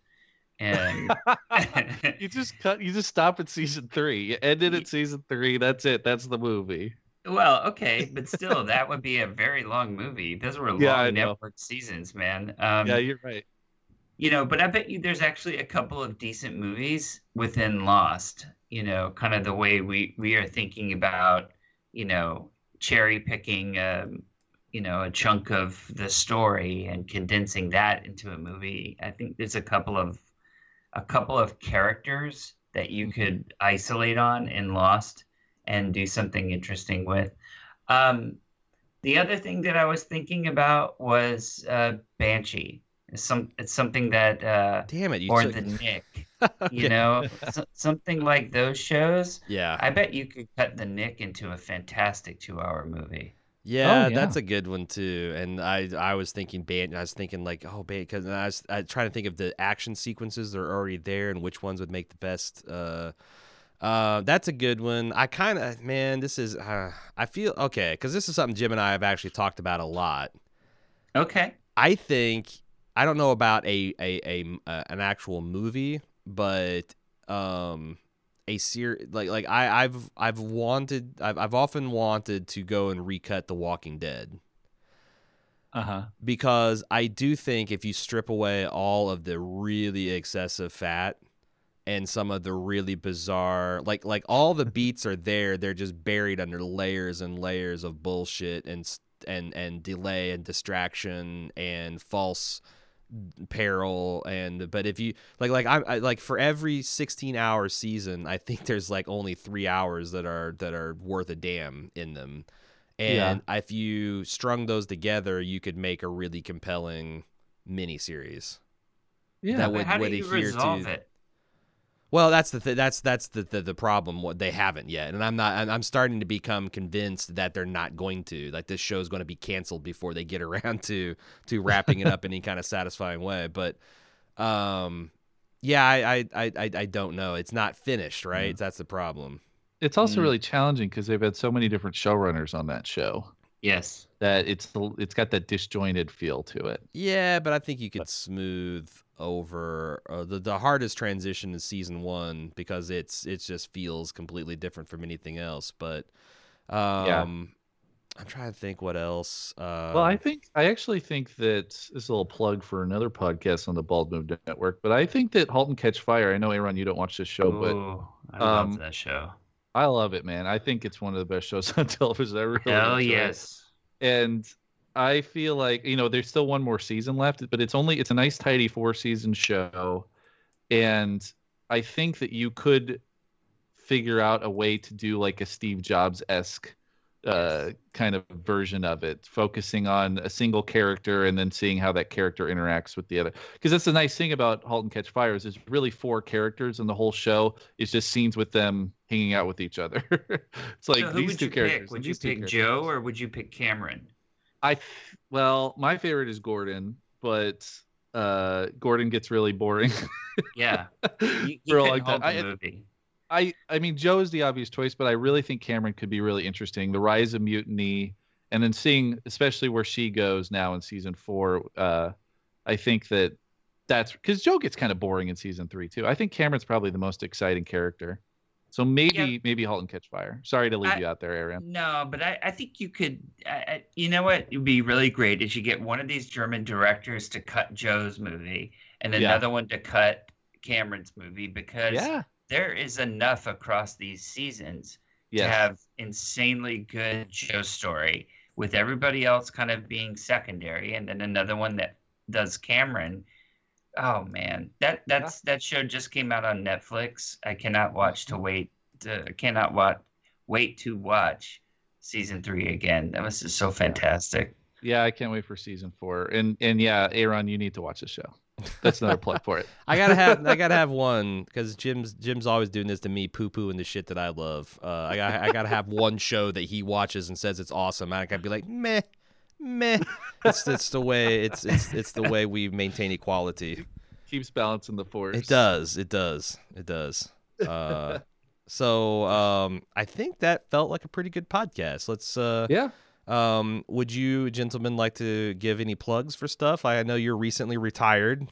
And you just cut. You just stop at season three. You ended at season three. That's it. That's the movie. Well, okay, but still, that would be a very long movie. Those were Yeah, long network seasons, man. Um, yeah, you're right. you know, but I bet you there's actually a couple of decent movies within Lost. You know, kind of the way we we are thinking about, you know, cherry picking, um, you know, a chunk of the story and condensing that into a movie. I think there's a couple of a couple of characters that you could isolate on in Lost and do something interesting with. Um, the other thing that I was thinking about was uh, Banshee. It's some it's something that uh, Damn it! You or took- the Knick, Okay. you know, so, something like those shows. Yeah. I bet you could cut the Knick into a fantastic two-hour movie. Yeah, Oh, that's a good one too. And I I was thinking ban I was thinking like oh ban because I was I trying to think of the action sequences that are already there and which ones would make the best. Uh, uh, that's a good one. I kind of man, this is uh, I feel okay because this is something Jim and I have actually talked about a lot. Okay. I think I don't know about a a, a uh, an actual movie, but um a series like like I I've I've wanted I've I've often wanted to go and recut The Walking Dead Uh huh. because I do think if you strip away all of the really excessive fat and some of the really bizarre like like all the beats are there they're just buried under layers and layers of bullshit and and and delay and distraction and false peril and but if you like like I, I like for every 16 hour season I think there's like only 3 hours that are that are worth a damn in them and if you strung those together you could make a really compelling mini series Yeah. That would- how do would you adhere resolve to- it? Well that's the th- that's that's the, the the problem what they haven't yet and i'm not i'm starting to become convinced that they're not going to like this show is going to be canceled before they get around to to wrapping it up in any kind of satisfying way but um yeah i i i, I- I don't know it's not finished right Yeah. that's the problem It's also Mm. really challenging because they've had so many different showrunners on that show Yes. that it's the- it's got that disjointed feel to it. Yeah, but I think you could smooth over uh, the the hardest transition is season one because it's it just feels completely different from anything else. But um, I'm trying to think what else. Uh, Well, I think I actually think that this is a little plug for another podcast on the Bald Move Network, but I think that *Halt and Catch Fire*. I know Aaron, you don't watch this show, but I um, love that show. I love it, man. I think it's one of the best shows on television. I really Hell enjoy it. yes. and I feel like you know there's still one more season left, but it's only it's a nice tidy four season show, and I think that you could figure out a way to do like a Steve Jobs esque uh, kind of version of it, focusing on a single character and then seeing how that character interacts with the other. Because that's the nice thing about *Halt and Catch Fire* is it's really four characters, and the whole show is just scenes with them hanging out with each other. it's like so these two characters. pick? Would you pick characters. Joe or would you pick Cameron? I well, my favorite is Gordon, but uh, Gordon gets really boring Yeah. You, you for long time. I, movie. I, I mean, Joe is the obvious choice, but I really think Cameron could be really interesting. The rise of mutiny, and then seeing, especially where she goes now in season four. Uh, I think that that's because Joe gets kind of boring in season three too. I think Cameron's probably the most exciting character. So maybe, Yeah. maybe *Halt and Catch Fire*. Sorry to leave I- you out there, Aaron. No, but I, I think you could. I, you know what would be really great is you get one of these German directors to cut Joe's movie and Yeah. another one to cut Cameron's movie because Yeah. there is enough across these seasons to have insanely good Joe story with everybody else kind of being secondary, and then another one that does Cameron. Oh man, that that's that show just came out on Netflix. I cannot watch to wait. To, cannot watch wait to watch season three again. That was just so fantastic. Yeah, I can't wait for season four. And and yeah, Aaron, you need to watch the show. That's another plug for it. I gotta have I gotta have one because Jim's Jim's always doing this to me, poo pooing the shit that I love. Uh, I got I gotta have one show that he watches and says it's awesome. I gotta be like meh, meh. It's it's the way it's it's it's the way we maintain equality. Keeps balancing the force. It does. It does. It does. Uh, so um, I think that felt like a pretty good podcast. Let's. Uh, Yeah. Um, would you gentlemen like to give any plugs for stuff? I know you're recently retired.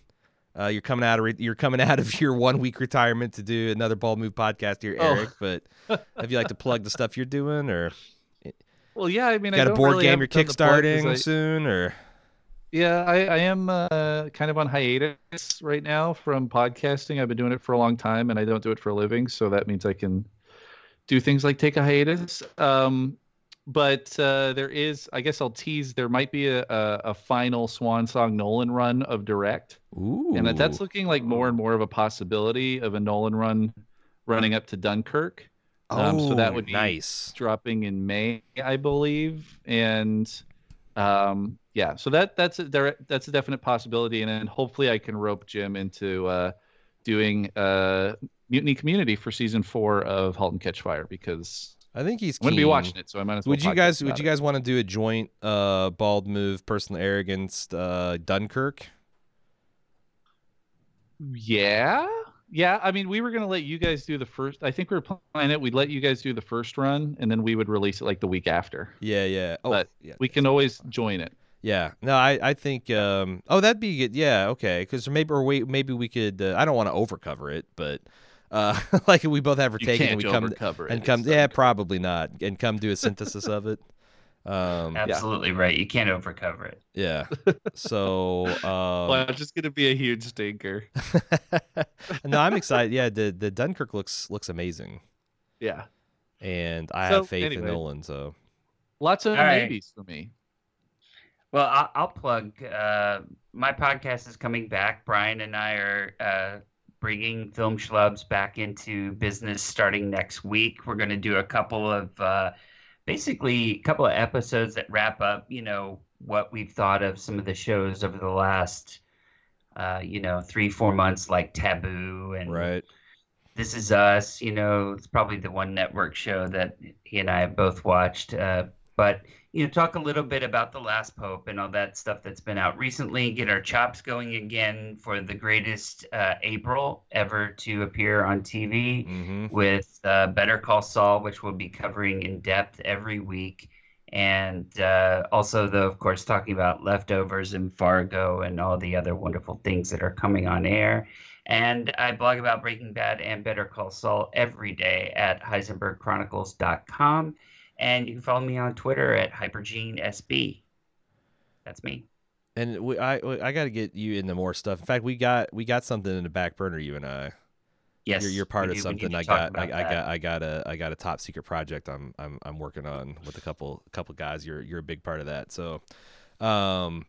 Uh, you're coming out of re- you're coming out of your one week retirement to do another bald move podcast here, Oh. Eric. But if you like to plug the stuff you're doing, or Well, yeah. I mean, I got a don't board really game you're a ton to plug 'cause kickstarting I- soon, or Yeah, I, I am uh, kind of on hiatus right now from podcasting. I've been doing it for a long time, and I don't do it for a living, so that means I can do things like take a hiatus. Um, but uh, there is, I guess, I'll tease. There might be a, a, a final Swan Song Nolan run of Direct, ooh, and that, that's looking like more and more of a possibility of a Nolan run running up to Dunkirk. Um, so that Oh, would be nice. dropping in May, I believe, and um, yeah, so that that's a there that's a definite possibility, and then hopefully I can rope Jim into uh, doing uh, Mutiny Community for season four of *Halt and Catch Fire* because I think he's. I'm gonna be watching it, so I might as well. Would you guys would you it. guys want to do a joint uh bald move personal arrogance uh Dunkirk? Yeah, yeah. I mean, we were gonna let you guys do the first. I think we were planning it. We'd let you guys do the first run, and then we would release it like the week after. Yeah, yeah. Oh, But yeah. We can always join it. Yeah. No, I I think um oh that'd be good. Yeah, okay. Cuz maybe or wait maybe we could uh, I don't want to overcover it, but uh like we both have our You take and we come and come yeah, probably not. And come do a synthesis of it. Um Absolutely right. You can't overcover it. yeah. So um well, it's just gonna be a huge stinker. no, I'm excited. Yeah, the the Dunkirk looks looks amazing. Yeah. And I So, have faith anyway. in Nolan, so Lots of All right. maybes for me. Well, I'll, I'll plug. Uh, my podcast is coming back. Brian and I are uh, bringing Film Schlubs back into business starting next week. We're going to do a couple of, uh, basically, a couple of episodes that wrap up, you know, what we've thought of some of the shows over the last, uh, you know, three, four months, like Taboo and right. This Is Us. You know, it's probably the one network show that he and I have both watched. Uh, but you know, talk a little bit about the Last Pope and all that stuff that's been out recently. Get our chops going again for the greatest uh, April ever to appear on TV Mhm. with uh, Better Call Saul, which we'll be covering in depth every week. And uh, also, though, of course, talking about leftovers and Fargo and all the other wonderful things that are coming on air. And I blog about Breaking Bad and Better Call Saul every day at HeisenbergChronicles.com. And you can follow me on Twitter at HypergeneSB. That's me. And we, I I got to get you into more stuff. In fact, we got we got something in the back burner you and I. Yes, you're, you're part of do- something. I got I, I got I got a I got a top secret project I'm I'm I'm working on with a couple couple guys. You're you're a big part of that. So, um,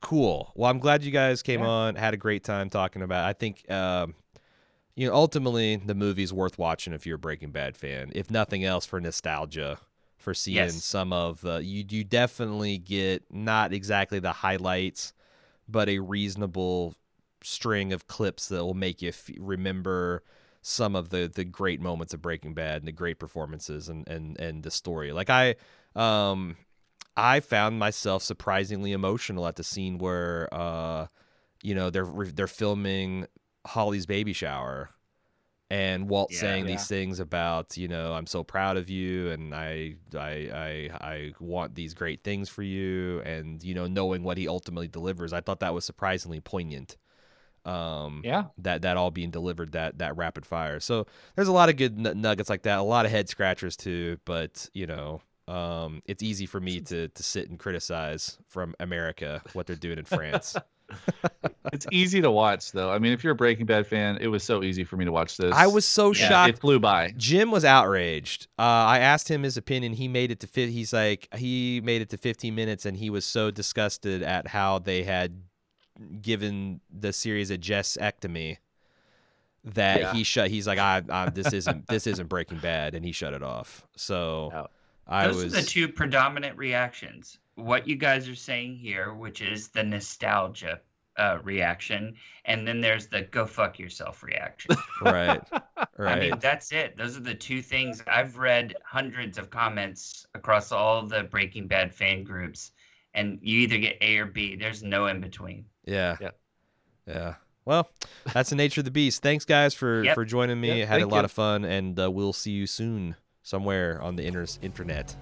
cool. Well, I'm glad you guys came Yeah. on. Had a great time talking about. I think um, you know, ultimately the movie's worth watching if you're a Breaking Bad fan. If nothing else, for nostalgia. For seeing Yes. some of the you you definitely get not exactly the highlights, but a reasonable string of clips that will make you f- remember some of the the great moments of Breaking Bad and the great performances and and and the story. Like I um I found myself surprisingly emotional at the scene where uh you know they're they're filming Holly's baby shower and Walt Yeah. saying Yeah. these things about you know I'm so proud of you and I I I I want these great things for you and you know knowing what he ultimately delivers I thought that was surprisingly poignant um Yeah. that that all being delivered that that rapid fire so there's a lot of good n- nuggets like that a lot of head scratchers too but you know um it's easy for me to to sit and criticize from America what they're doing in France It's easy to watch though. I mean, if you're a Breaking Bad fan, it was so easy for me to watch this. I was so Yeah, shocked It flew by. Jim was outraged. Uh, I asked him his opinion. He made it to fit. He's like he made it to 15 minutes, and he was so disgusted at how they had given the series a Jess-ectomy that Yeah. he shut. He's like, I, I this isn't this isn't Breaking Bad, and he shut it off. So Yeah. I Those was are the two predominant reactions. What you guys are saying here, which is the nostalgia uh, reaction, and then there's the go fuck yourself reaction. right, Right. I mean, that's it. Those are the two things. I've read hundreds of comments across all the Breaking Bad fan groups, and you either get A or B. There's no in between. Yeah. Yeah. Yeah. Well, that's the nature of the beast. Thanks, guys, for Yep. for joining me. Yep, Had a lot you. of fun, and uh, we'll see you soon somewhere on the inter- internet.